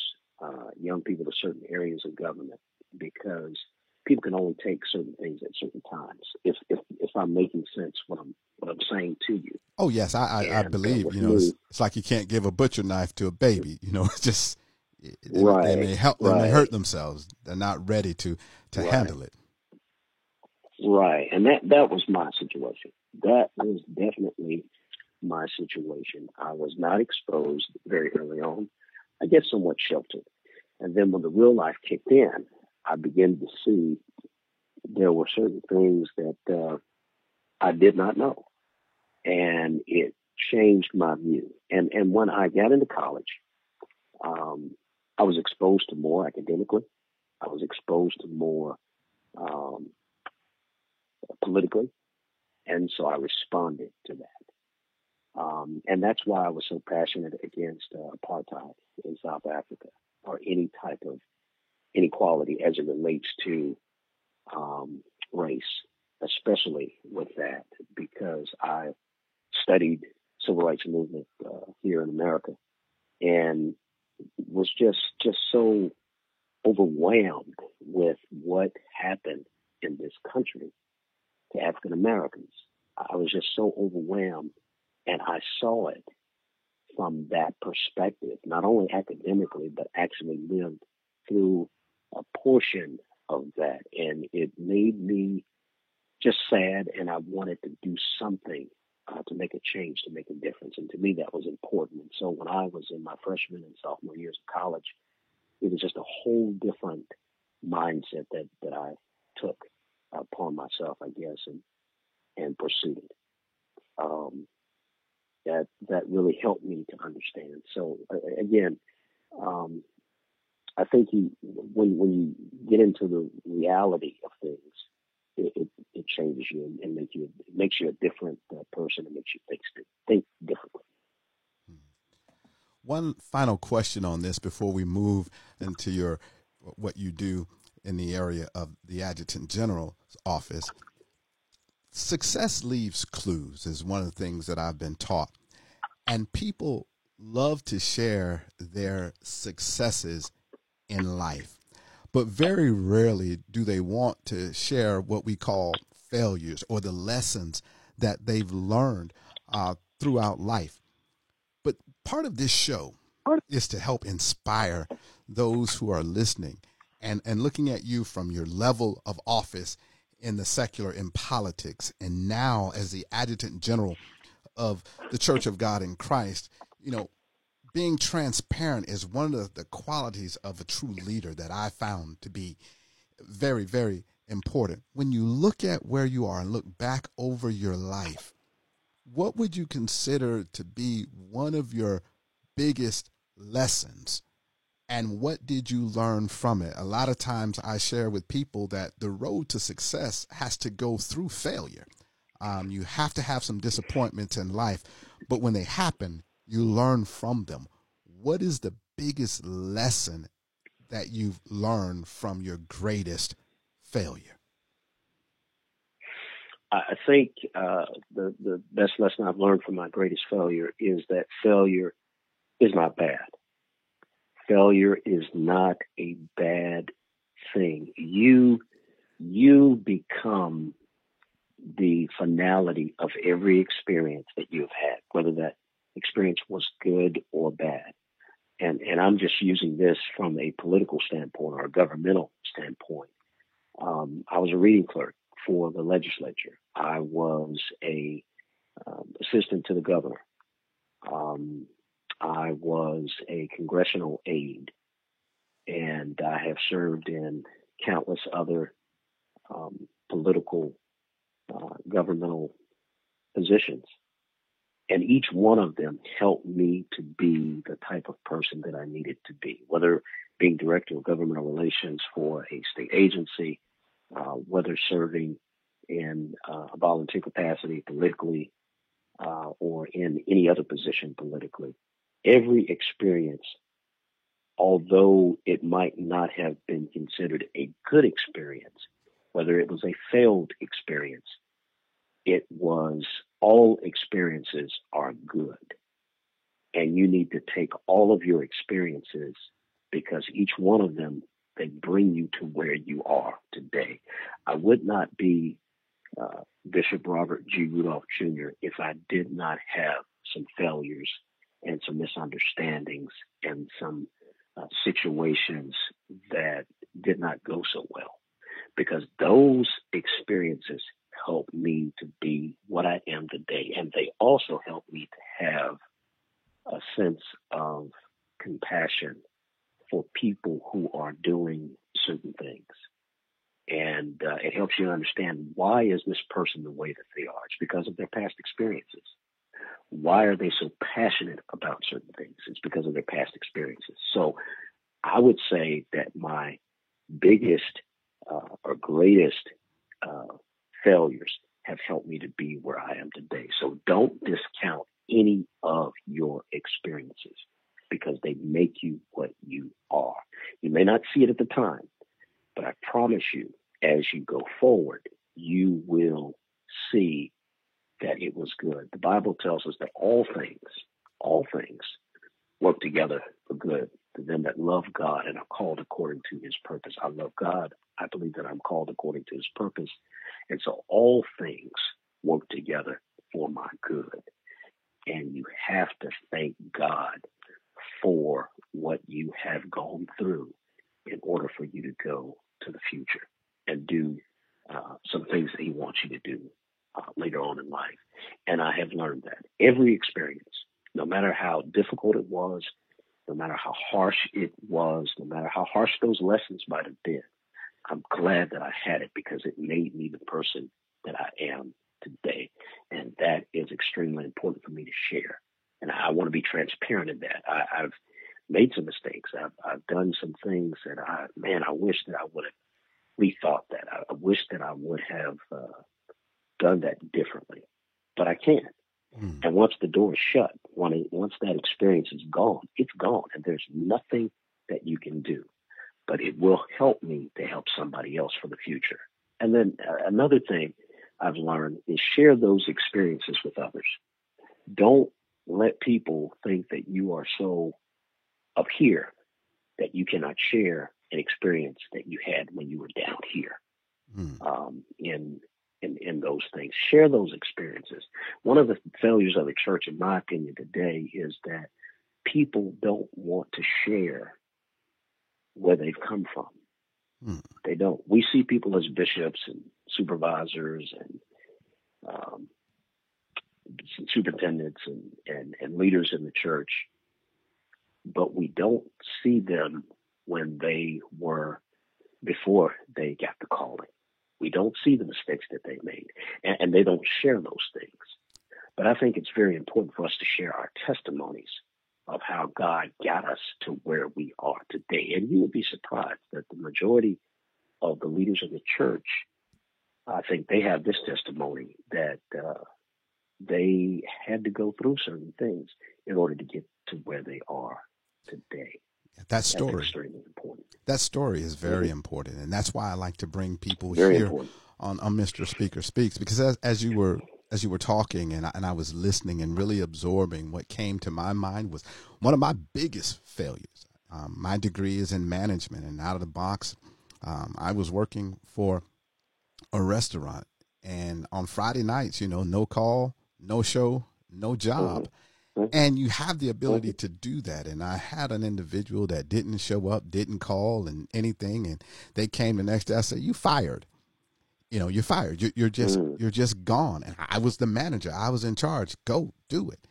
uh, young people to certain areas of government because people can only take certain things at certain times. If if if I'm making sense what I'm what I'm saying to you. Oh yes, I I, I believe you know it's, it's, like you can't give a butcher knife to a baby. You know, [LAUGHS] it's just they, right. they may help right. they may hurt themselves they're not ready to to right. handle it right. And that that was my situation. That was definitely my situation. I was not exposed very early on. I get somewhat sheltered. And then when the real life kicked in i began to see there were certain things that uh, i did not know. And it changed my view. And and when i got into college um, I was exposed to more academically. I was exposed to more um, politically, and so I responded to that. Um, and that's why I was so passionate against uh, apartheid in South Africa or any type of inequality as it relates to um, race, especially with that, because I studied civil rights movement uh, here in America, and was just just so overwhelmed with what happened in this country to African Americans. I was just so overwhelmed, and I saw it from that perspective, not only academically, but actually lived through a portion of that. And it made me just sad, and I wanted to do something uh, to make a change, to make a difference. And to me, that was important. And so when I was in my freshman and sophomore years of college, it was just a whole different mindset that, that I took upon myself, I guess, and, and pursued. Um, that, that really helped me to understand. So uh, again, um, I think you, when, when you get into the reality of things, it, it, it changes you and, and makes you it makes you a different uh, person. It makes you think think differently. One final question on this before we move into your what you do in the area of the Adjutant General's office. Success leaves clues is one of the things that I've been taught, and people love to share their successes in life. but very rarely do they want to share what we call failures or the lessons that they've learned uh, throughout life. But part of this show is to help inspire those who are listening and, and looking at you from your level of office in the secular in politics and now as the adjutant general of the Church of God in Christ, you know, being transparent is one of the qualities of a true leader that I found to be very, very important. When you look at where you are and look back over your life, what would you consider to be one of your biggest lessons? And what did you learn from it? A lot of times I share with people that the road to success has to go through failure. Um, you have to have some disappointments in life, but when they happen, you learn from them. What is the biggest lesson that you've learned from your greatest failure? I think uh, the the best lesson I've learned from my greatest failure is that failure is not bad. Failure is not a bad thing. You you become the finality of every experience that you've had, whether that experience was good or bad. And, and I'm just using this from a political standpoint or a governmental standpoint. Um, I was a reading clerk for the legislature. I was a um, assistant to the governor. Um, I was a congressional aide, and I have served in countless other um, political uh, governmental positions. And each one of them helped me to be the type of person that I needed to be, whether being director of governmental relations for a state agency, uh, whether serving in uh, a volunteer capacity politically uh, or in any other position politically. Every experience, although it might not have been considered a good experience, whether it was a failed experience, it was all experiences are good. And you need to take all of your experiences because each one of them, they bring you to where you are today. I would not be uh, Bishop Robert G. Rudolph Jr. if I did not have some failures and some misunderstandings and some uh, situations that did not go so well. Because those experiences helped me to be what I am today. And they also helped me to have a sense of compassion for people who are doing certain things. And uh, it helps you understand why is this person the way that they are? It's because of their past experiences. Why are they so passionate about certain things? It's because of their past experiences. So I would say that my biggest uh, or greatest uh, failures have helped me to be where I am today. So don't discount any of your experiences because they make you what you are. You may not see it at the time, but I promise you, as you go forward, you will see that it was good. The Bible tells us that all things, all things work together for good to them that love God and are called according to his purpose. I love God. I believe that I'm called according to his purpose. And so all things work together for my good. And you have to thank God for what you have gone through in order for you to go to the future and do uh, some things that he wants you to do uh, later on in life. And I have learned that every experience, no matter how difficult it was, no matter how harsh it was, no matter how harsh those lessons might have been, I'm glad that I had it because it made me the person that I am today. And that is extremely important for me to share. And I want to be transparent in that. I, have made some mistakes. I've, I've done some things that I, man, I wish that I would have rethought that. I, I wish that I would have uh, done that differently, but I can't. Mm. And once the door is shut, once that experience is gone, it's gone, and there's nothing that you can do but it will help me to help somebody else for the future. And then uh, another thing I've learned is share those experiences with others. Don't let people think that you are so up here that you cannot share an experience that you had when you were down here Mm. um, in, in in those things. Share those experiences. One of the failures of the church, in my opinion, today is that people don't want to share where they've come from. Mm. They don't. We see people as bishops and supervisors and um, superintendents and, and, and leaders in the church, but we don't see them when they were before they got the calling. We don't see the mistakes that they made, and, and they don't share those things. But I think it's very important for us to share our testimonies of how God got us to where we are today. And you would be surprised that the majority of the leaders of the church, I think they have this testimony that uh, they had to go through certain things in order to get to where they are today. That story, that story is very important, and that's why I like to bring people Very here important. on, on Mr. Speaker Speaks because as, as you were as you were talking and I, and I was listening and really absorbing, what came to my mind was one of my biggest failures. Um, my degree is in management, and out of the box, um, I was working for a restaurant, and on Friday nights, you know, no call, no show, no job. Mhm. And you have the ability to do that. And I had an individual that didn't show up, didn't call, and anything. And they came the next day. I said, "You fired." you know you're fired you're, you're just Mm. you're just gone and i was the manager i was in charge go do it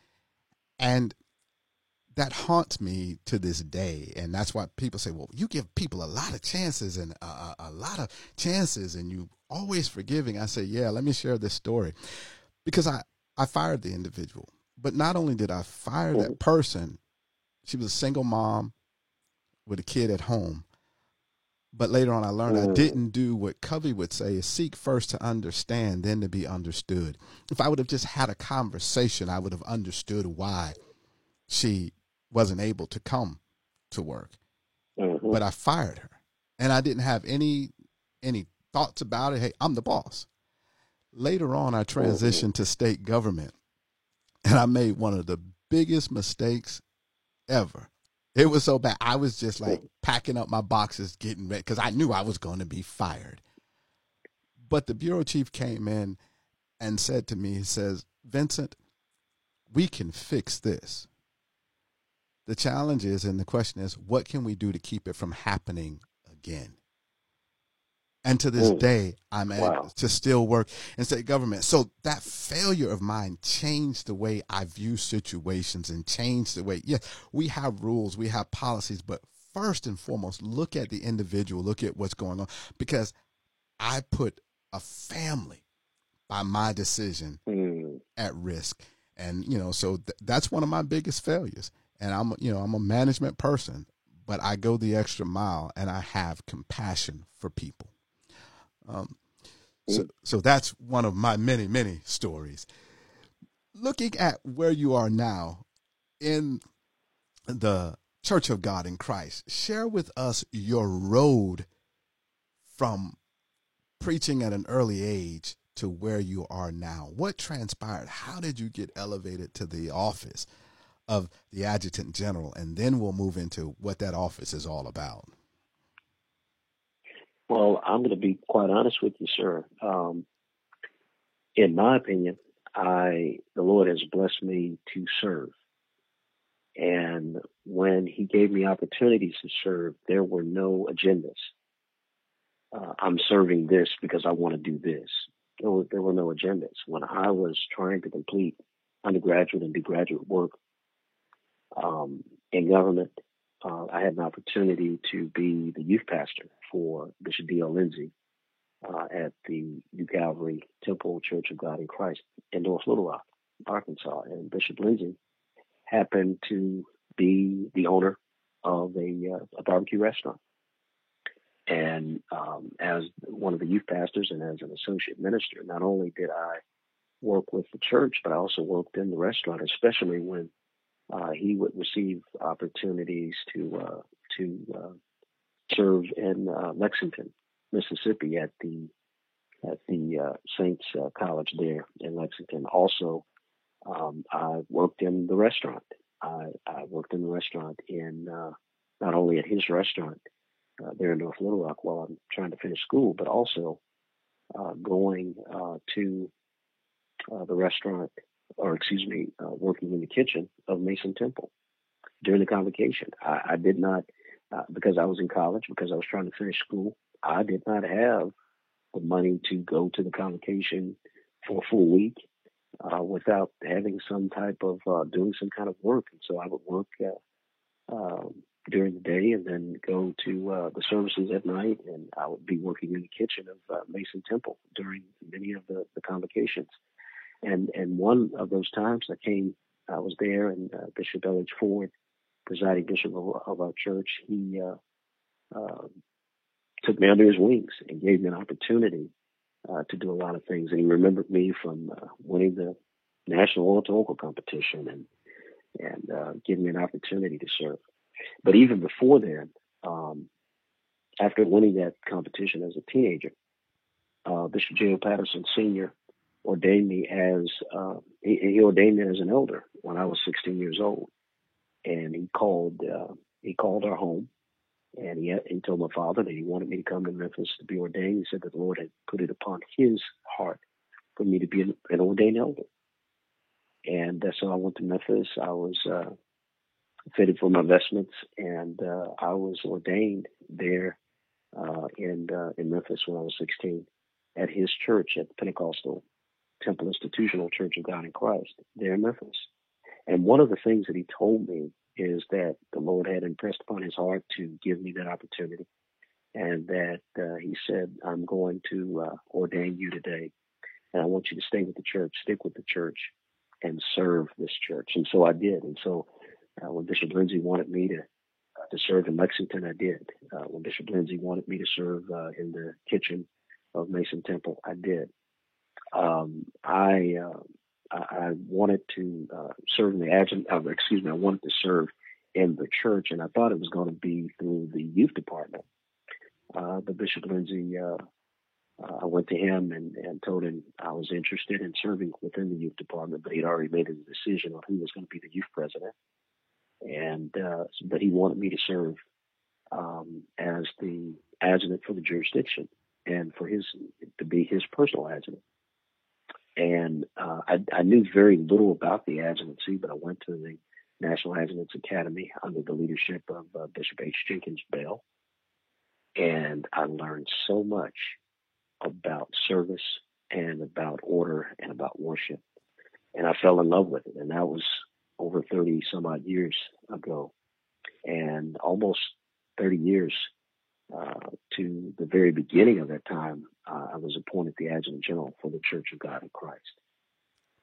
and that haunts me to this day and that's why people say well you give people a lot of chances and a, a, a lot of chances and you always forgiving i say yeah let me share this story because i i fired the individual but not only did i fire that person she was a single mom with a kid at home but later on, I learned I Mm. didn't do what Covey would say is seek first to understand, then to be understood. If I would have just had a conversation, I would have understood why she wasn't able to come to work. Mhm. But I fired her, and I didn't have any any thoughts about it. Hey, I'm the boss. Later on, I transitioned to state government, and I made one of the biggest mistakes ever. It was so bad. I was just like packing up my boxes, getting ready because I knew I was going to be fired. But the bureau chief came in and said to me, he says, Vincent, we can fix this. The challenge is, and the question is, what can we do to keep it from happening again? And to this Mm. day, I'm able Wow. to still work in state government. So that failure of mine changed the way I view situations and changed the way, yeah, we have rules, we have policies, but first and foremost, look at the individual, look at what's going on, because I put a family by my decision Mm. at risk. And, you know, so th- that's one of my biggest failures. And I'm, you know, I'm a management person, but I go the extra mile and I have compassion for people. Um, so, so that's one of my many, many stories. Looking at where you are now in the Church of God in Christ, share with us your road from preaching at an early age to where you are now. What transpired? How did you get elevated to the office of the adjutant general? And then we'll move into what that office is all about. Well, I'm going to be quite honest with you, sir. Um, in my opinion, I the Lord has blessed me to serve, and when He gave me opportunities to serve, there were no agendas. Uh, I'm serving this because I want to do this. There were, there were no agendas. When I was trying to complete undergraduate and do graduate work um, in government, uh, I had an opportunity to be the youth pastor for Bishop D.L. Lindsay uh, at the New Calvary Temple Church of God in Christ in North Little Rock, Arkansas. And Bishop Lindsay happened to be the owner of a, uh, a barbecue restaurant. And um, as one of the youth pastors and as an associate minister, not only did I work with the church, but I also worked in the restaurant, especially when uh, he would receive opportunities to uh, to uh, serve in uh, Lexington, Mississippi, at the at the uh, Saints uh, College there in Lexington. Also, um, I worked in the restaurant. I, I worked in the restaurant in uh, not only at his restaurant, uh, there in North Little Rock while I'm trying to finish school, but also uh, going uh, to uh, the restaurant, or excuse me, uh, working in the kitchen of Mason Temple during the convocation. I, I did not, uh, because I was in college, because I was trying to finish school, I did not have the money to go to the convocation for a full week uh, without having some type of uh, doing some kind of work. And so I would work uh, um, during the day and then go to uh, the services at night. And I would be working in the kitchen of uh, Mason Temple during many of the, the convocations. And and one of those times I came, I was there, and uh, Bishop L.H. Ford, presiding bishop of, of our church, he um, took me under his wings and gave me an opportunity uh, to do a lot of things. And he remembered me from uh, winning the national oratorical competition and and uh, giving me an opportunity to serve. But even before then, um, after winning that competition as a teenager, uh, Bishop J. O. Patterson Sr. ordained me as uh, he, he, ordained me as an elder when I was 16 years old, and he called uh, he called our home and he, he told my father that he wanted me to come to Memphis to be ordained. He said that the Lord had put it upon his heart for me to be an, an ordained elder. And uh, so I went to Memphis. I was uh, fitted for my vestments, and uh, I was ordained there uh, in uh, in Memphis when I was 16 at his church at the Pentecostal Temple Institutional Church of God in Christ there in Memphis. And one of the things that he told me is that the Lord had impressed upon his heart to give me that opportunity. And that uh, he said, I'm going to uh, ordain you today. And I want you to stay with the church, stick with the church, and serve this church. And so I did. And so uh, when Bishop Lindsey wanted me to uh, to serve in Lexington, I did. Uh, when Bishop Lindsey wanted me to serve uh, in the kitchen of Mason Temple, I did. Um, I I wanted to uh, serve in the adjunct, uh, excuse me, I wanted to serve in the church, and I thought it was going to be through the youth department. Uh, but Bishop Lindsay, uh, uh, I went to him and, and told him I was interested in serving within the youth department, but he'd already made his decision on who was going to be the youth president. And, uh, but he wanted me to serve um, as the adjutant for the jurisdiction and for his to be his personal adjutant and uh, I, I, knew very little about the adjutancy, but I went to the National Adjutants Academy under the leadership of uh, Bishop H. Jenkins Bell, and I learned so much about service and about order and about worship, and I fell in love with it, and that was over 30 some odd years ago, and almost 30 years uh, to the very beginning of that time, uh, I was appointed the adjutant general for the Church of God in Christ.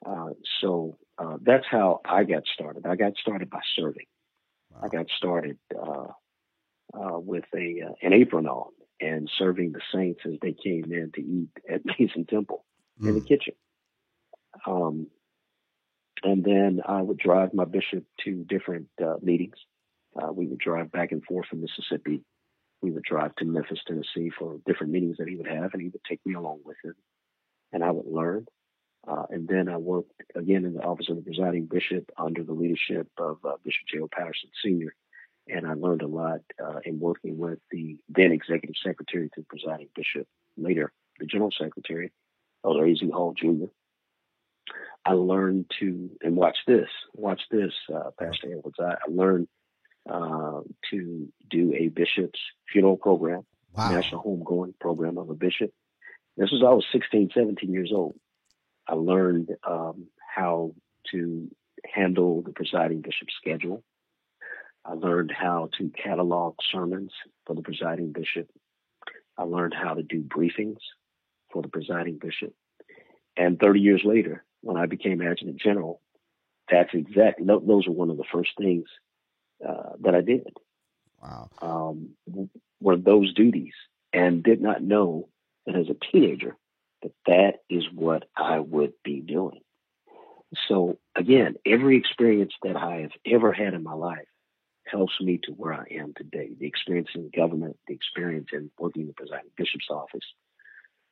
Uh, so uh, that's how I got started. I got started by serving. Wow. I got started uh, with a an apron on and serving the saints as they came in to eat at [LAUGHS] Mason Temple mm. in the mm. kitchen. Um, and then I would drive my bishop to different meetings. we would drive back and forth from Mississippi we would drive to Memphis, Tennessee for different meetings that he would have, and he would take me along with him, and I would learn. Uh, and then I worked again in the office of the presiding bishop under the leadership of uh, Bishop J.O. Patterson Sr. And I learned a lot uh, in working with the then executive secretary to the presiding bishop, later the general secretary, Elder A.Z. Hall Jr. I learned to, and watch this, watch this, uh, Pastor Edwards. I, I learned uh, to do a bishop's funeral program, wow. national homegoing program of a bishop. This was I was 16, 17 years old. I learned um, how to handle the presiding bishop's schedule. I learned how to catalog sermons for the presiding bishop. I learned how to do briefings for the presiding bishop. And 30 years later, when I became adjutant general, that's exactly those were one of the first things uh, that I did. Wow. Um, were those duties and did not know that as a teenager that that is what I would be doing. So again, every experience that I have ever had in my life helps me to where I am today. The experience in government, the experience in working in the presiding bishop's office,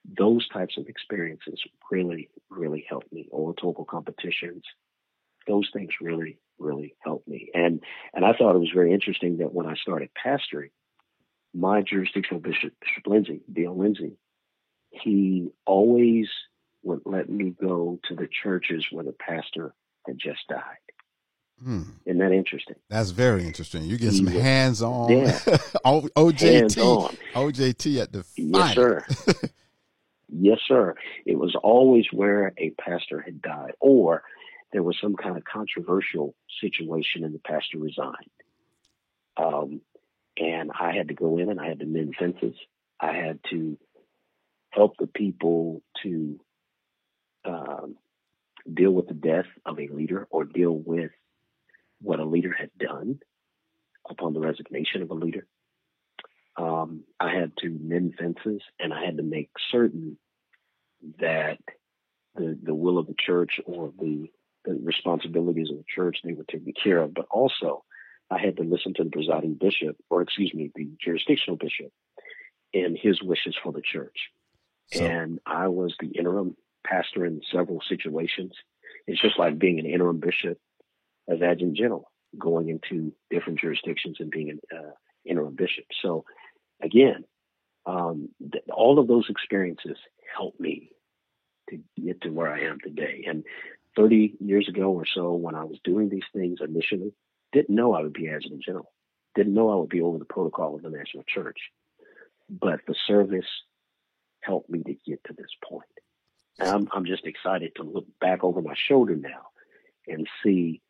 those types of experiences really, really helped me. Oratorical competitions, those things really, really helped me. And and I thought it was very interesting that when I started pastoring, my jurisdictional bishop, Bishop Lindsey, D.L. Lindsey, he always would let me go to the churches where the pastor had just died. Hmm. Isn't that interesting? That's very interesting. You get some hands on. Yeah. [LAUGHS] OJT. Hands-on. OJT at the Yes, sir. [LAUGHS] yes, sir. It was always where a pastor had died or there was some kind of controversial situation and the pastor resigned. Um, and I had to go in and I had to mend fences. I had to help the people to um, deal with the death of a leader or deal with what a leader had done upon the resignation of a leader. Um, I had to mend fences and I had to make certain that the the will of the church or the, the responsibilities of the church they were taken care of. But also, I had to listen to the presiding bishop, or excuse me, the jurisdictional bishop, and his wishes for the church. So, and I was the interim pastor in several situations. It's just like being an interim bishop as adjutant general, going into different jurisdictions and being an uh, interim bishop. So, again, um, th- all of those experiences helped me to get to where I am today. And 30 years ago or so, when I was doing these things initially, didn't know I would be adjutant general, didn't know I would be over the protocol of the national church. But the service helped me to get to this point. And I'm, I'm just excited to look back over my shoulder now and see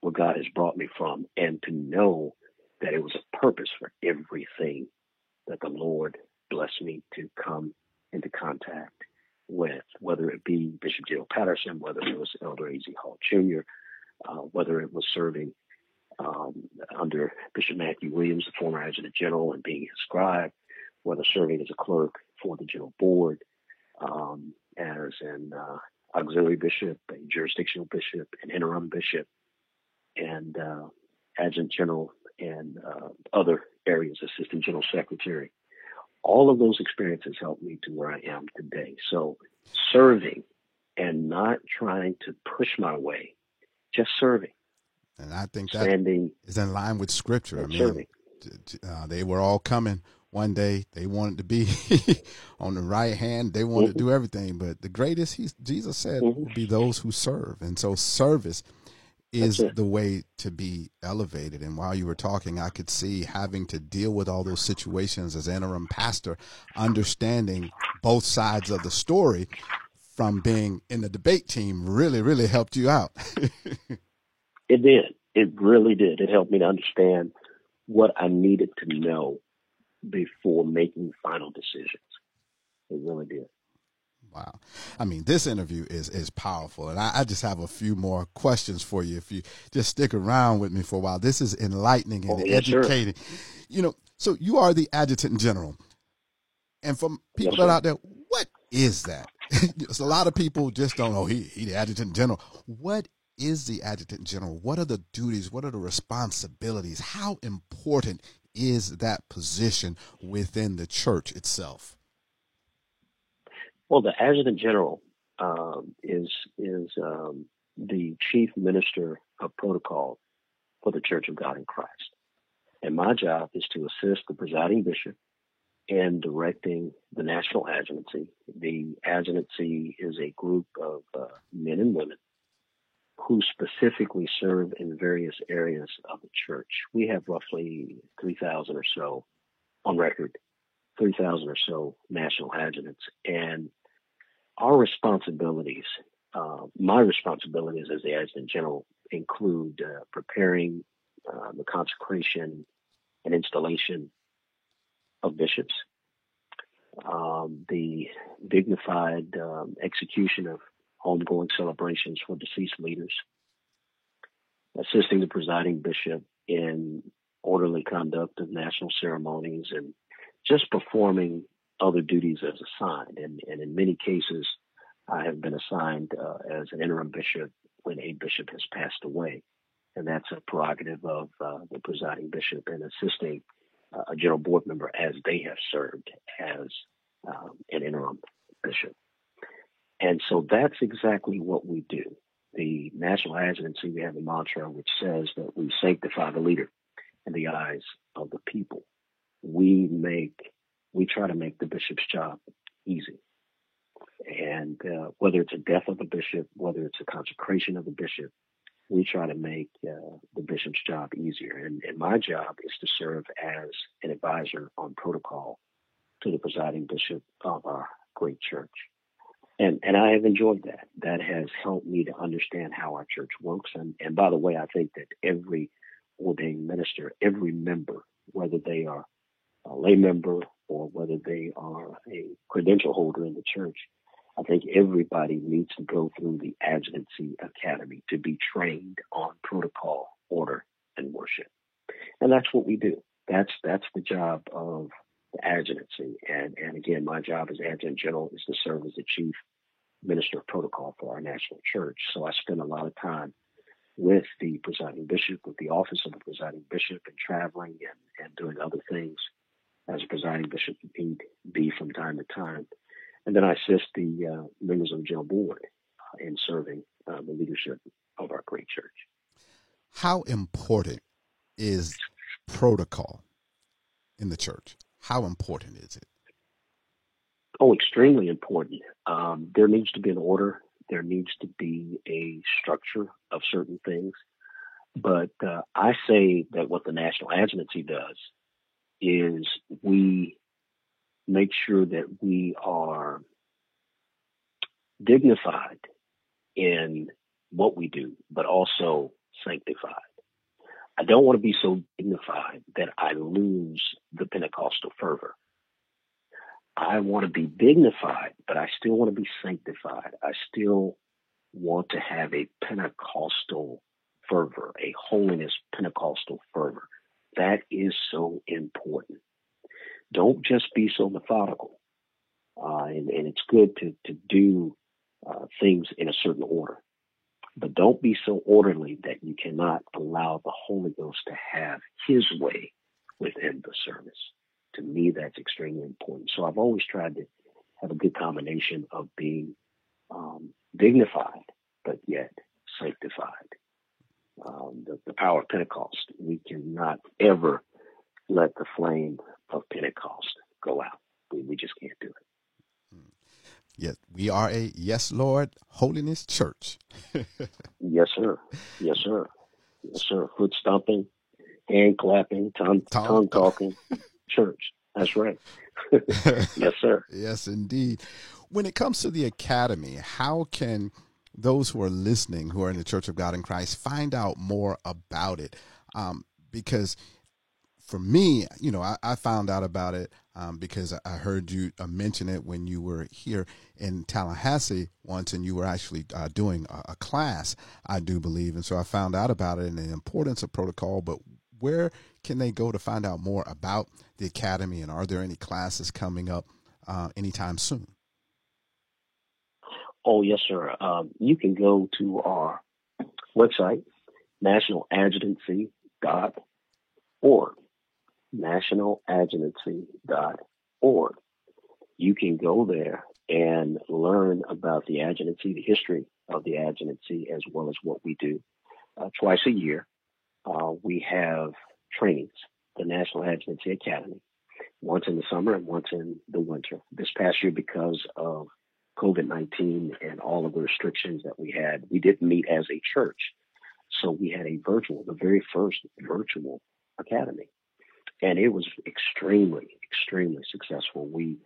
where God has brought me from and to know that it was a purpose for everything that the Lord blessed me to come into contact with, whether it be Bishop J.L. Patterson, whether it was Elder A.Z. Hall Jr., uh, whether it was serving um, under Bishop Matthew Williams, the former adjutant general, and being his scribe, whether serving as a clerk for the general board, um, as an uh, auxiliary bishop, a jurisdictional bishop, an interim bishop, and uh, adjutant general, and uh, other areas, assistant general secretary. All of those experiences helped me to where I am today. So serving and not trying to push my way, just serving. And I think that Standing is in line with scripture. I mean, uh, they were all coming one day. They wanted to be [LAUGHS] on the right hand. They wanted mm-hmm. to do everything. But the greatest, he, Jesus said, mm-hmm. will be those who serve. And so service is the way to be elevated. And while you were talking, I could see having to deal with all those situations as interim pastor, understanding both sides of the story from being in the debate team really, really helped you out. [LAUGHS] it did. It really did. It helped me to understand what I needed to know before making final decisions. It really did. Wow. I mean, this interview is is powerful. And I, I, just have a few more questions for you if you just stick around with me for a while. This is enlightening and oh, yes, educating. Sir. You know, so you are the adjutant general. And for people yes, that are out there, what is that? [LAUGHS] a lot of people just don't know he he the adjutant general. What is the adjutant general? What are the duties? What are the responsibilities? How important is that position within the church itself? Well, the adjutant general um, is is um, the chief minister of protocol for the Church of God in Christ, and my job is to assist the presiding bishop in directing the national adjutancy. The adjutancy is a group of uh, men and women who specifically serve in various areas of the church. We have roughly 3,000 or so on record, 3,000 or so national adjutants. And our responsibilities, uh, my responsibilities as the adjutant general include uh, preparing uh, the consecration and installation of bishops, um, the dignified um, execution of homegoing celebrations for deceased leaders, assisting the presiding bishop in orderly conduct of national ceremonies, and just performing other duties as assigned. And, and in many cases, I have been assigned uh, as an interim bishop when a bishop has passed away. And that's a prerogative of uh, the presiding bishop in assisting uh, a general board member as they have served as um, an interim bishop. And so that's exactly what we do. The National Adjutancy, we have a mantra which says that we sanctify the leader in the eyes of the people. We make we try to make the bishop's job easy. And uh, whether it's a death of a bishop, whether it's a consecration of a bishop, we try to make uh, the bishop's job easier. And, and my job is to serve as an advisor on protocol to the presiding bishop of our great church. And, and I have enjoyed that. That has helped me to understand how our church works. And, and by the way, I think that every ordained minister, every member, whether they are a lay member or whether they are a credential holder in the church, I think everybody needs to go through the adjutancy academy to be trained on protocol, order, and worship. And that's what we do. That's that's the job of the adjutancy. And and again, my job as adjutant general is to serve as the chief minister of protocol for our national church. So I spend a lot of time with the presiding bishop, with the office of the presiding bishop, and traveling and, and doing other things as a presiding bishop need be from time to time. And then I assist the uh, members of the general board uh, in serving uh, the leadership of our great church. How important is protocol in the church? How important is it? Oh, extremely important. Um, there needs to be an order. There needs to be a structure of certain things. But uh, I say that what the National Adjutancy does is we make sure that we are dignified in what we do, but also sanctified. I don't want to be so dignified that I lose the Pentecostal fervor. I want to be dignified, but I still want to be sanctified. I still want to have a Pentecostal fervor, a holiness Pentecostal fervor. That is so important. Don't just be so methodical. Uh, and, and, it's good to, to do uh, things in a certain order. But don't be so orderly that you cannot allow the Holy Ghost to have his way within the service. To me, that's extremely important. So I've always tried to have a good combination of being um, dignified, but yet sanctified um, the, the power of Pentecost. We cannot ever let the flame of Pentecost go out. We, we just can't do it. Yes, we are a yes, Lord, holiness church. [LAUGHS] yes, sir. Yes, sir. Yes, sir. Foot stomping, hand clapping, tongue, tongue, tongue talking [LAUGHS] church. That's right. [LAUGHS] yes, sir. Yes, indeed. When it comes to the academy, how can those who are listening, who are in the Church of God in Christ, find out more about it. Um, because for me, you know, I, I found out about it um, because I heard you uh, mention it when you were here in Tallahassee once, and you were actually uh, doing a, a, class, I do believe, and so I found out about it and the importance of protocol. But where can they go to find out more about the academy, and are there any classes coming up uh, anytime soon? Oh, yes, sir. Um, you can go to our website, nationaladjutancy.org. Nationaladjutancy.org. You can go there and learn about the adjutancy, the history of the adjutancy, as well as what we do. Uh, twice a year, uh, we have trainings, the National Adjutancy Academy, once in the summer and once in the winter. This past year, because of COVID 19 and all of the restrictions that we had, we didn't meet as a church. So we had a virtual, the very first virtual academy. And it was extremely, extremely successful. We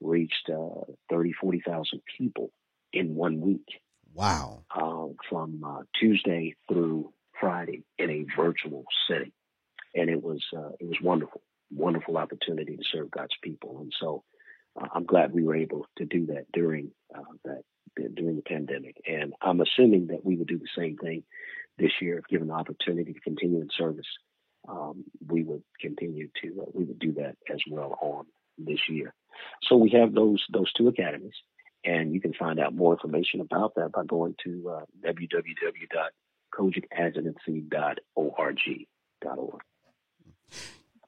reached uh, 30, 40,000 people in one week. Wow. Uh, from uh, Tuesday through Friday in a virtual setting. And it was, uh, it was wonderful, wonderful opportunity to serve God's people. And so I'm glad we were able to do that during uh, that during the pandemic, and I'm assuming that we will do the same thing this year if given the opportunity to continue in service. Um, we would continue to uh, we would do that as well on this year. So we have those those two academies, and you can find out more information about that by going to uh, www.cogic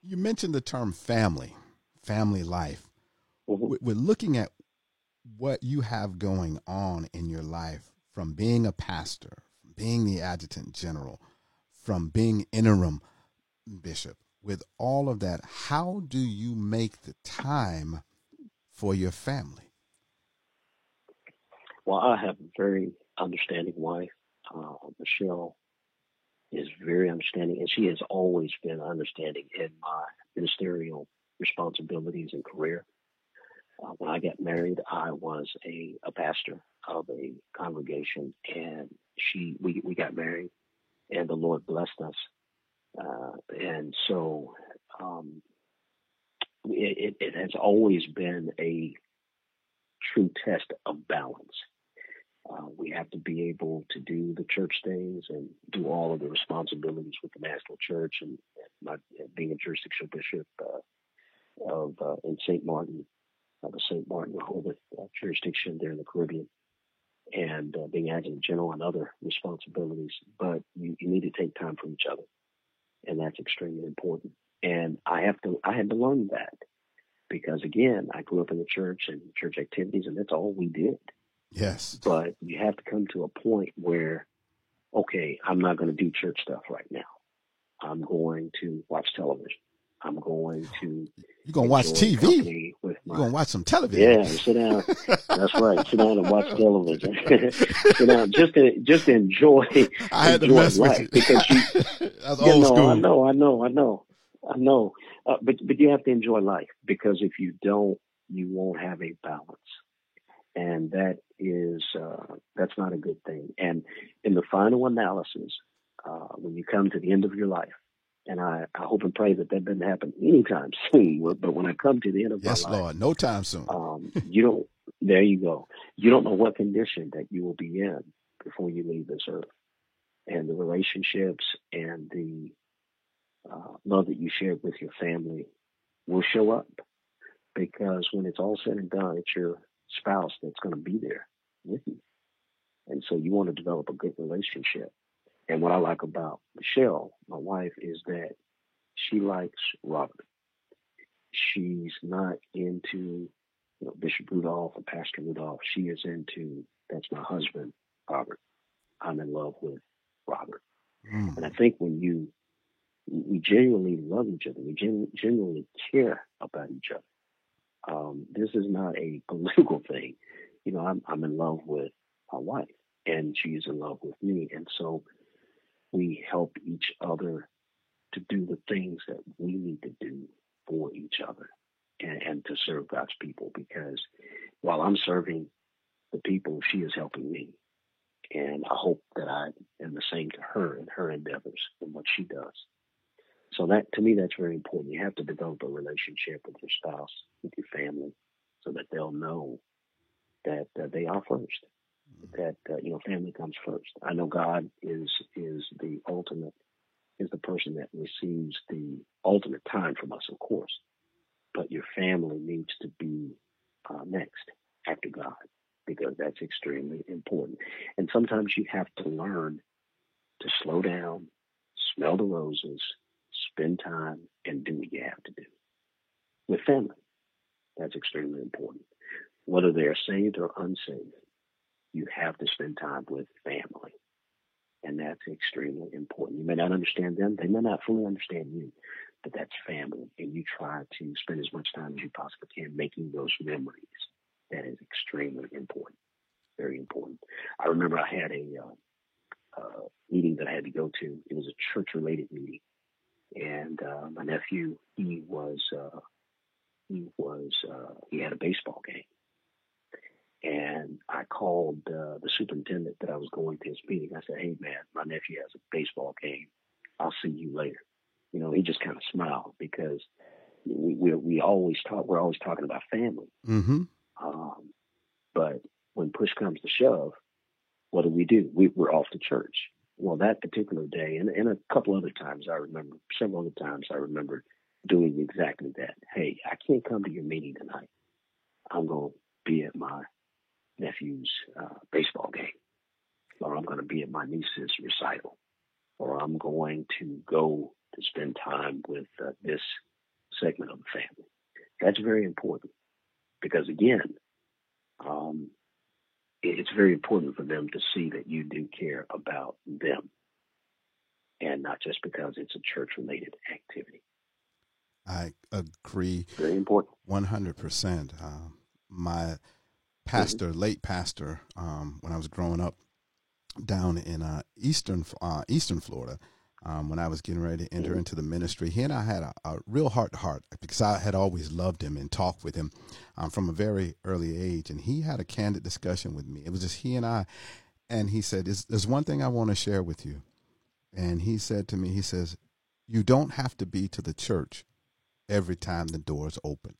You mentioned the term family, family life. Mm-hmm. We're looking at what you have going on in your life from being a pastor, from being the adjutant general, from being interim bishop. with all of that, how do you make the time for your family? Well, I have a very understanding wife. Uh, Michelle is very understanding, and she has always been understanding in my ministerial responsibilities and career. Uh, when I got married, I was a, a pastor of a congregation, and she we we got married, and the Lord blessed us, uh, and so um, it, it has always been a true test of balance. Uh, we have to be able to do the church things and do all of the responsibilities with the national church and my, being a jurisdictional bishop uh, of uh, in St. Martin, uh, the St. Martin Rehoboth uh, jurisdiction there in the Caribbean, and uh, being adjutant general and other responsibilities. But you, you need to take time for each other, and that's extremely important. And I have to, I had to learn that because again, I grew up in the church and church activities, and that's all we did. Yes. But you have to come to a point where, okay, I'm not going to do church stuff right now. I'm going to watch television. I'm going to. You're going to watch TV? With my, You're going to watch some television? Yeah, sit down. That's right. Sit down and watch television. [LAUGHS] sit down. Just to, just enjoy, [LAUGHS] I had enjoy to mess life with you. because you, [LAUGHS] That's you old know, school. I know, I know, I know, I know. Uh, but but you have to enjoy life because if you don't, you won't have a balance, and that is uh, that's not a good thing. And in the final analysis, uh, when you come to the end of your life, and I, I hope and pray that that doesn't happen anytime [LAUGHS] soon. But when I come to the end of yes, my life, Lord. No time soon. um, you don't. There you go. You don't know what condition that you will be in before you leave this earth, and the relationships and the uh, love that you shared with your family will show up because when it's all said and done, it's your spouse that's going to be there with you, and so you want to develop a good relationship. And what I like about Michelle, my wife, is that she likes Robert. She's not into you know, Bishop Rudolph or Pastor Rudolph. She is into that's my husband, Robert. I'm in love with Robert. Mm. And I think when you we genuinely love each other, we genu- genuinely care about each other. Um, this is not a [LAUGHS] political thing. You know, I'm I'm in love with my wife, and she's in love with me, and so we help each other to do the things that we need to do for each other and, and to serve God's people. Because while I'm serving the people, she is helping me. And I hope that I am the same to her in her endeavors and what she does. So that to me, that's very important. You have to develop a relationship with your spouse, with your family, so that they'll know that uh, they are first. That uh, you know, family comes first. I know God is is the ultimate, is the person that receives the ultimate time from us, of course. But your family needs to be uh, next after God because that's extremely important. And sometimes you have to learn to slow down, smell the roses, spend time, and do what you have to do with family. That's extremely important. Whether they're saved or unsaved, you have to spend time with family. And that's extremely important. You may not understand them, they may not fully understand you, but that's family. And you try to spend as much time as you possibly can making those memories. That is extremely important. Very important. I remember I had a uh, uh, meeting that I had to go to. It was a church related meeting. And uh, my nephew, he was, uh, he was, uh, he had a baseball game and I called uh, the superintendent that I was going to his meeting. I said, "Hey, man, my nephew has a baseball game. I'll see you later." You know, he just kind of smiled because we we, we always talk. We're always talking about family. Mm-hmm. Um, but when push comes to shove, what do we do? We, we're off to church. Well, that particular day, and, and a couple other times, I remember several other times, I remember doing exactly that. Hey, I can't come to your meeting tonight. I'm going to be at my nephew's uh, baseball game, or I'm going to be at my niece's recital, or I'm going to go to spend time with uh, this segment of the family. That's very important because, again, um, it's very important for them to see that you do care about them and not just because it's a church related activity. I agree. Very important. One hundred percent. Um, my pastor, mm-hmm. late pastor, um, when I was growing up down in uh, eastern uh, eastern Florida, um, when I was getting ready to enter mm-hmm. into the ministry, he and I had a, a real heart to heart because I had always loved him and talked with him um, from a very early age, and he had a candid discussion with me. It was just he and I, and he said, "There's one thing I want to share with you," and he said to me, he says, "You don't have to be to the church." every time the doors open.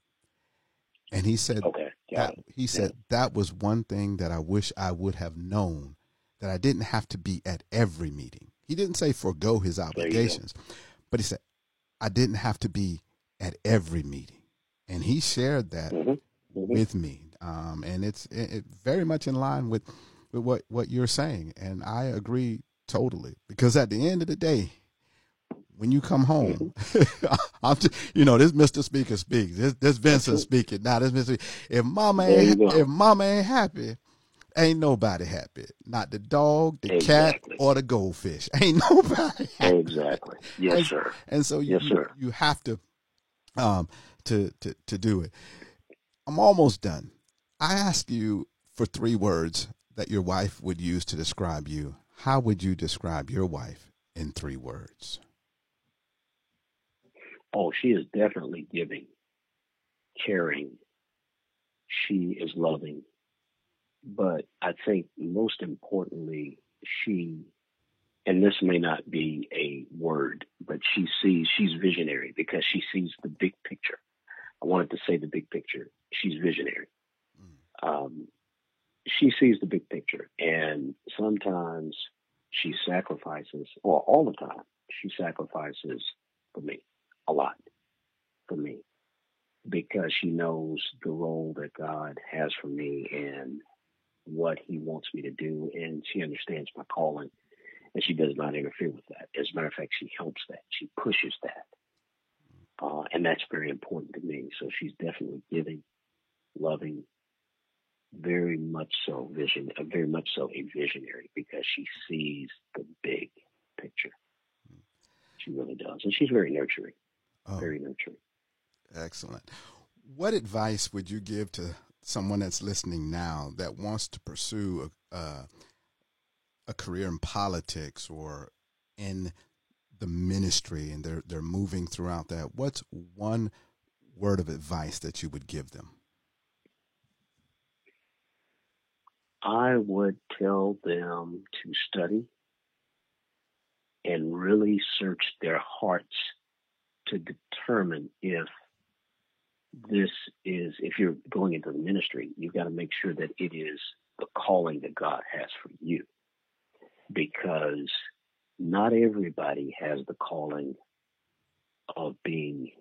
And he said okay, that he said yeah. that was one thing that I wish I would have known that I didn't have to be at every meeting. He didn't say forego his obligations, but he said I didn't have to be at every meeting. And he shared that mm-hmm. Mm-hmm. with me. Um, and it's it, it very much in line with, with what, what you're saying. And I agree totally because at the end of the day, when you come home, [LAUGHS] I'm just, you know, this Mr. Speaker speaks. This this Vincent speaking. Now this Mr. If mama ain't if mama ain't happy, ain't nobody happy. Not the dog, the exactly. cat, or the goldfish. [LAUGHS] Ain't nobody happy. Exactly. Yes, and, sir. And so yes, you, sir. you have to um to to to do it. I'm almost done. I ask you for three words that your wife would use to describe you. How would you describe your wife in three words? Oh, she is definitely giving, caring. She is loving. But I think most importantly, she, and this may not be a word, but she sees, she's visionary because she sees the big picture. I wanted to say the big picture. She's visionary. Mm. Um, she sees the big picture, and sometimes she sacrifices, or all the time, she sacrifices for me a lot for me because she knows the role that God has for me and what He wants me to do, and she understands my calling, and she does not interfere with that. As a matter of fact, she helps that, she pushes that, uh, and that's very important to me. So she's definitely giving, loving, very much so vision, uh, very much so a visionary because she sees the big picture. She really does, and she's very nurturing. Oh, very nurturing. Excellent. What advice would you give to someone that's listening now that wants to pursue a, uh, a career in politics or in the ministry and they're they're moving throughout that? What's one word of advice that you would give them? I would tell them to study and really search their hearts to determine if this is, if you're going into the ministry, you've got to make sure that it is the calling that God has for you. Because not everybody has the calling of being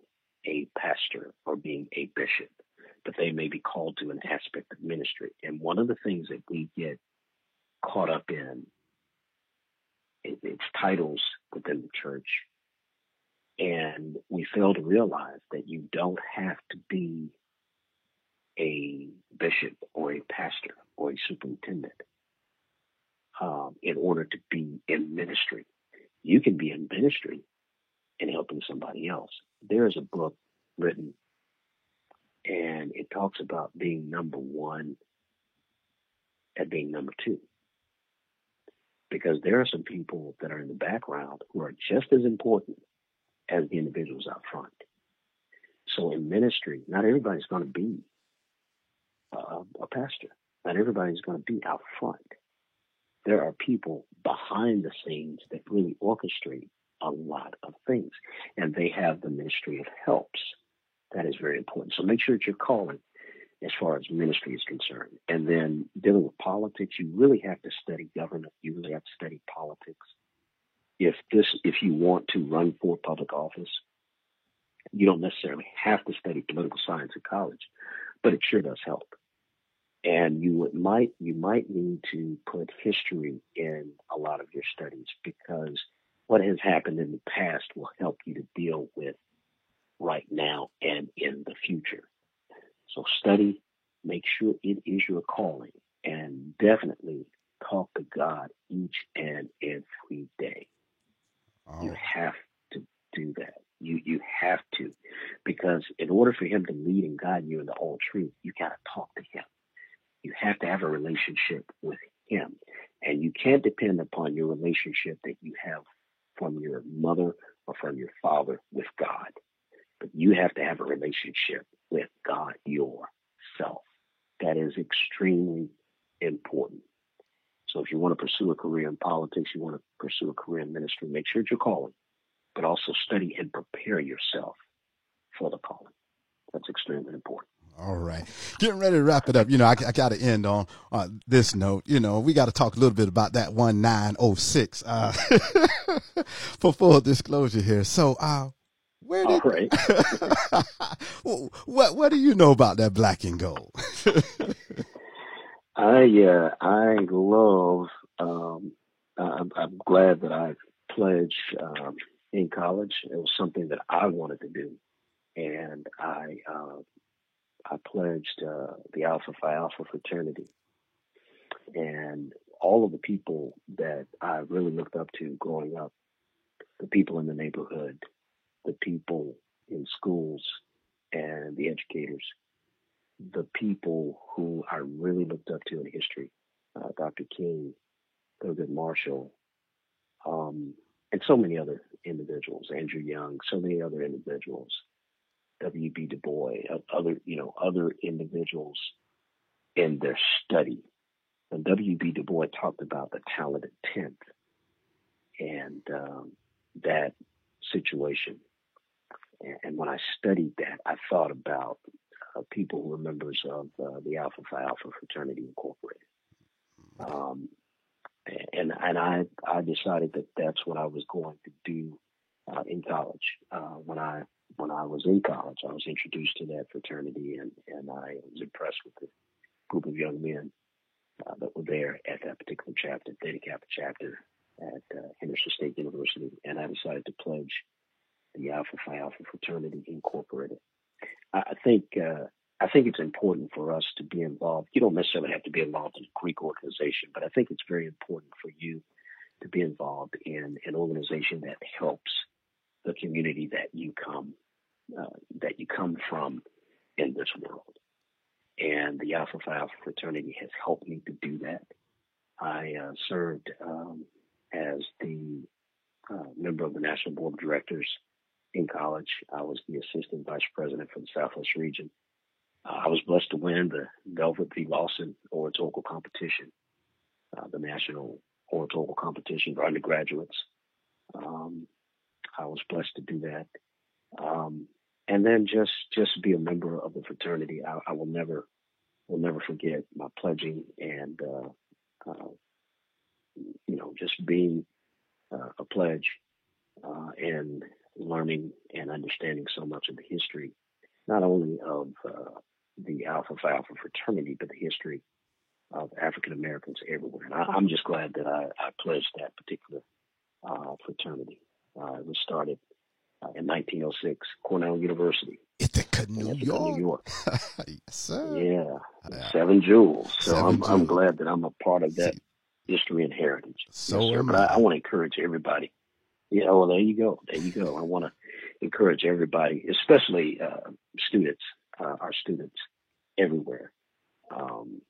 a pastor or being a bishop, but they may be called to an aspect of ministry. And one of the things that we get caught up in, it's titles within the church and we fail to realize that you don't have to be a bishop or a pastor or a superintendent um, in order to be in ministry. You can be in ministry and helping somebody else. There is a book written and it talks about being number one and being number two. Because there are some people that are in the background who are just as important as the individuals out front. So in ministry, not everybody's going to be a, a pastor. Not everybody's going to be out front. There are people behind the scenes that really orchestrate a lot of things, and they have the ministry of helps. That is very important. So make sure that you're calling as far as ministry is concerned. And then dealing with politics, you really have to study government. You really have to study politics if this if you want to run for public office, you don't necessarily have to study political science in college, but it sure does help. And you would, might you might need to put history in a lot of your studies because what has happened in the past will help you to deal with right now and in the future. So study, make sure it is your calling, and definitely talk to God each and every day. Oh. You have to do that. You you have to, because in order for him to lead and guide you into all truth, you got to talk to him. You have to have a relationship with him. And you can't depend upon your relationship that you have from your mother or from your father with God. But you have to have a relationship with God yourself. That is extremely important. So if you want to pursue a career in politics, you want to pursue a career in ministry, make sure you're calling, but also study and prepare yourself for the calling. That's extremely important. All right. Getting ready to wrap it up. You know, I, I got to end on uh, this note. You know, we got to talk a little bit about that 1906 uh, [LAUGHS] for full disclosure here. So, uh, where did, All right. [LAUGHS] what, what do you know about that black and gold? [LAUGHS] I, uh, I love, um, I'm, I'm glad that I pledged, um, in college. It was something that I wanted to do. And I, uh, I pledged uh, the Alpha Phi Alpha fraternity. And all of the people that I really looked up to growing up, the people in the neighborhood, the people in schools, and the educators, the people who I really looked up to in history, uh, Dr. King, Thurgood Marshall, um, and so many other individuals, Andrew Young, so many other individuals W.B. Du Bois, other, you know, other individuals in their study. And W.B. Du Bois talked about the talented tenth and um, that situation. And when I studied that, I thought about uh, people who were members of uh, the Alpha Phi Alpha Fraternity Incorporated. Um, and and I I decided that that's what I was going to do uh, in college. Uh, when I when I was in college, I was introduced to that fraternity, and and I was impressed with the group of young men uh, that were there at that particular chapter, Theta Kappa chapter at uh, Henderson State University, and I decided to pledge the Alpha Phi Alpha Fraternity Incorporated. I, I think uh, I think it's important for us to be involved. You don't necessarily have to be involved in a Greek organization, but I think it's very important for you to be involved in an organization that helps the community that you come uh, that you come from in this world. And the Alpha Phi Alpha fraternity has helped me to do that. I uh, served um, as the uh, member of the National Board of Directors in college. I was the assistant vice president for the Southwest region. Uh, I was blessed to win the Belford V. Lawson oratorical competition, uh, the national oratorical competition for undergraduates. Um, I was blessed to do that. Um, and then just just be a member of the fraternity. I, I will never will never forget my pledging and uh, uh, you know just being uh, a pledge uh, and learning and understanding so much of the history, not only of uh, the Alpha Phi Alpha fraternity, but the history of African Americans everywhere. And I, am just glad that I, I pledged that particular uh, fraternity. it was started uh, in 1906, Cornell University. Ithaca, New Ithaca, York. New York. [LAUGHS] yes, sir. Yeah, Yeah. seven jewels. So Seven I'm, I'm glad that I'm a part of that history and heritage. So yes, sir. But I. I, I want to encourage everybody. Yeah, well, there you go. There you go. I want to encourage everybody, especially uh, students, uh, our students everywhere. Um,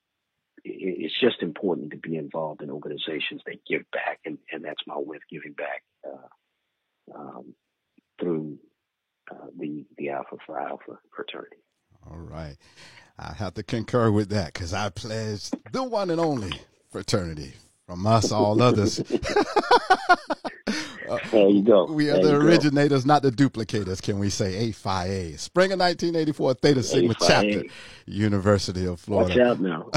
it, it's just important to be involved in organizations that give back, and, and that's my way of giving back uh, um, through uh, the the Alpha Phi Alpha fraternity. All right. I have to concur with that because I pledged the one and only fraternity from us, all others. [LAUGHS] There you go. We are There the you go. originators, not the duplicators, can we say? A Phi A. Spring of 1984, Theta Sigma A Phi A. chapter, University of Florida. Watch out now. [LAUGHS]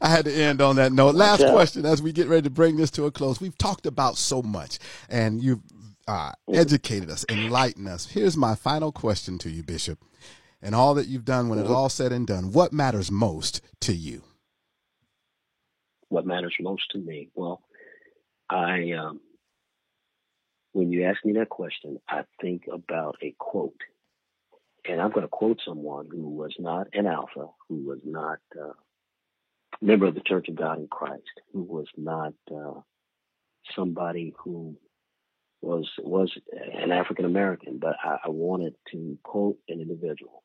I had to end on that note. Last question as we get ready to bring this to a close. We've talked about so much and you've uh, educated us, enlightened us. Here's my final question to you, Bishop. And all that you've done when it's all said and done, what matters most to you? what matters most to me? Well, I um, when you ask me that question, I think about a quote, and I'm going to quote someone who was not an alpha, who was not uh, a member of the Church of God in Christ, who was not uh, somebody who was was an African American, but I, I wanted to quote an individual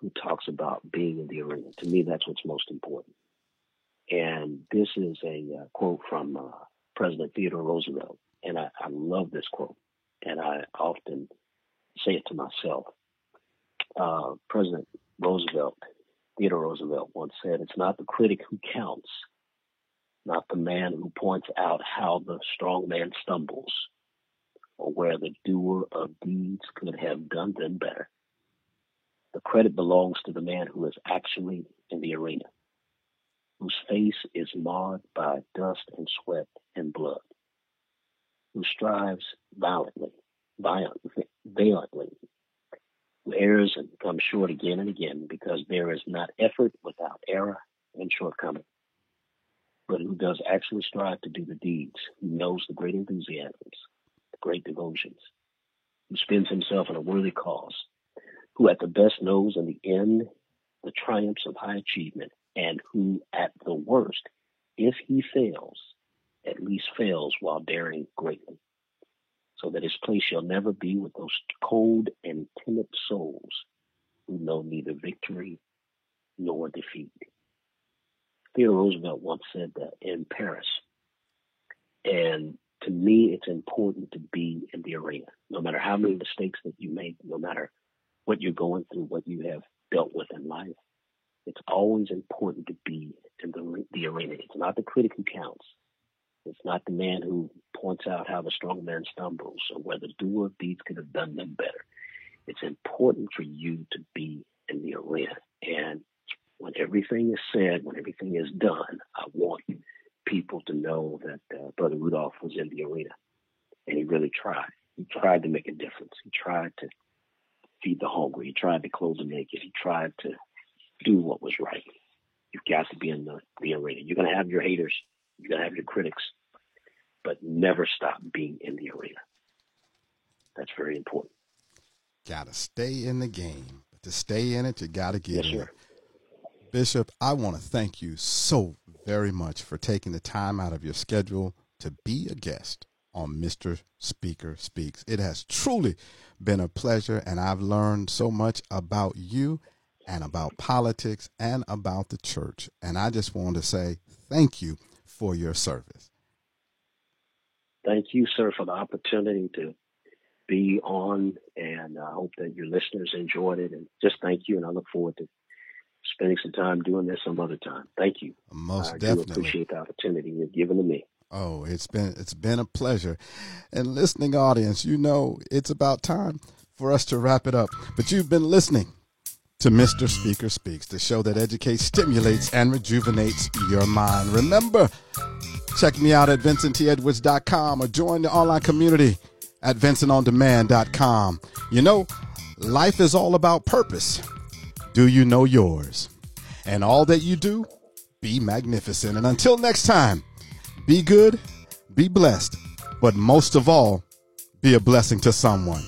who talks about being in the arena. To me, that's what's most important. And this is a uh, quote from uh, President Theodore Roosevelt, and I, I love this quote, and I often say it to myself. Uh, President Roosevelt, Theodore Roosevelt, once said, "It's not the critic who counts." Not the man who points out how the strong man stumbles, or where the doer of deeds could have done them better. The credit belongs to the man who is actually in the arena, whose face is marred by dust and sweat and blood, who strives violently, violently, valiantly, who errs and comes short again and again because there is not effort without error and shortcoming, but who does actually strive to do the deeds, who knows the great enthusiasms, the great devotions, who spends himself in a worthy cause, who at the best knows in the end the triumphs of high achievement, and who at the worst, if he fails, at least fails while daring greatly, so that his place shall never be with those cold and timid souls who know neither victory nor defeat. Theodore Roosevelt once said that in Paris, and to me, it's important to be in the arena. No matter how many mistakes that you make, no matter what you're going through, what you have dealt with in life, it's always important to be in the, the arena. It's not the critic who counts. It's not the man who points out how the strong man stumbles or whether the doer of deeds could have done them better. It's important for you to be in the arena. And when everything is said, when everything is done, I want people to know that uh, Brother Rudolph was in the arena, and he really tried. He tried to make a difference. He tried to feed the hungry. He tried to clothe the naked. He tried to do what was right. You've got to be in the, the arena. You're going to have your haters. You're going to have your critics, but never stop being in the arena. That's very important. Got to stay in the game. But to stay in it, you got to get yes, in. Bishop, I want to thank you so very much for taking the time out of your schedule to be a guest on Mr. Speaker Speaks. It has truly been a pleasure, and I've learned so much about you and about politics and about the church. And I just want to say thank you for your service. Thank you, sir, for the opportunity to be on, and I hope that your listeners enjoyed it. And just thank you, and I look forward to spending some time doing this some other time. Thank you. Most I definitely. appreciate the opportunity you've given to me. Oh, it's been it's been a pleasure. And listening audience, you know it's about time for us to wrap it up. But you've been listening to Mr. Speaker Speaks, the show that educates, stimulates, and rejuvenates your mind. Remember, check me out at vincenttedwards.com or join the online community at vincentondemand.com. You know, life is all about purpose. Do you know yours? And all that you do, be magnificent. And until next time, be good, be blessed, but most of all, be a blessing to someone.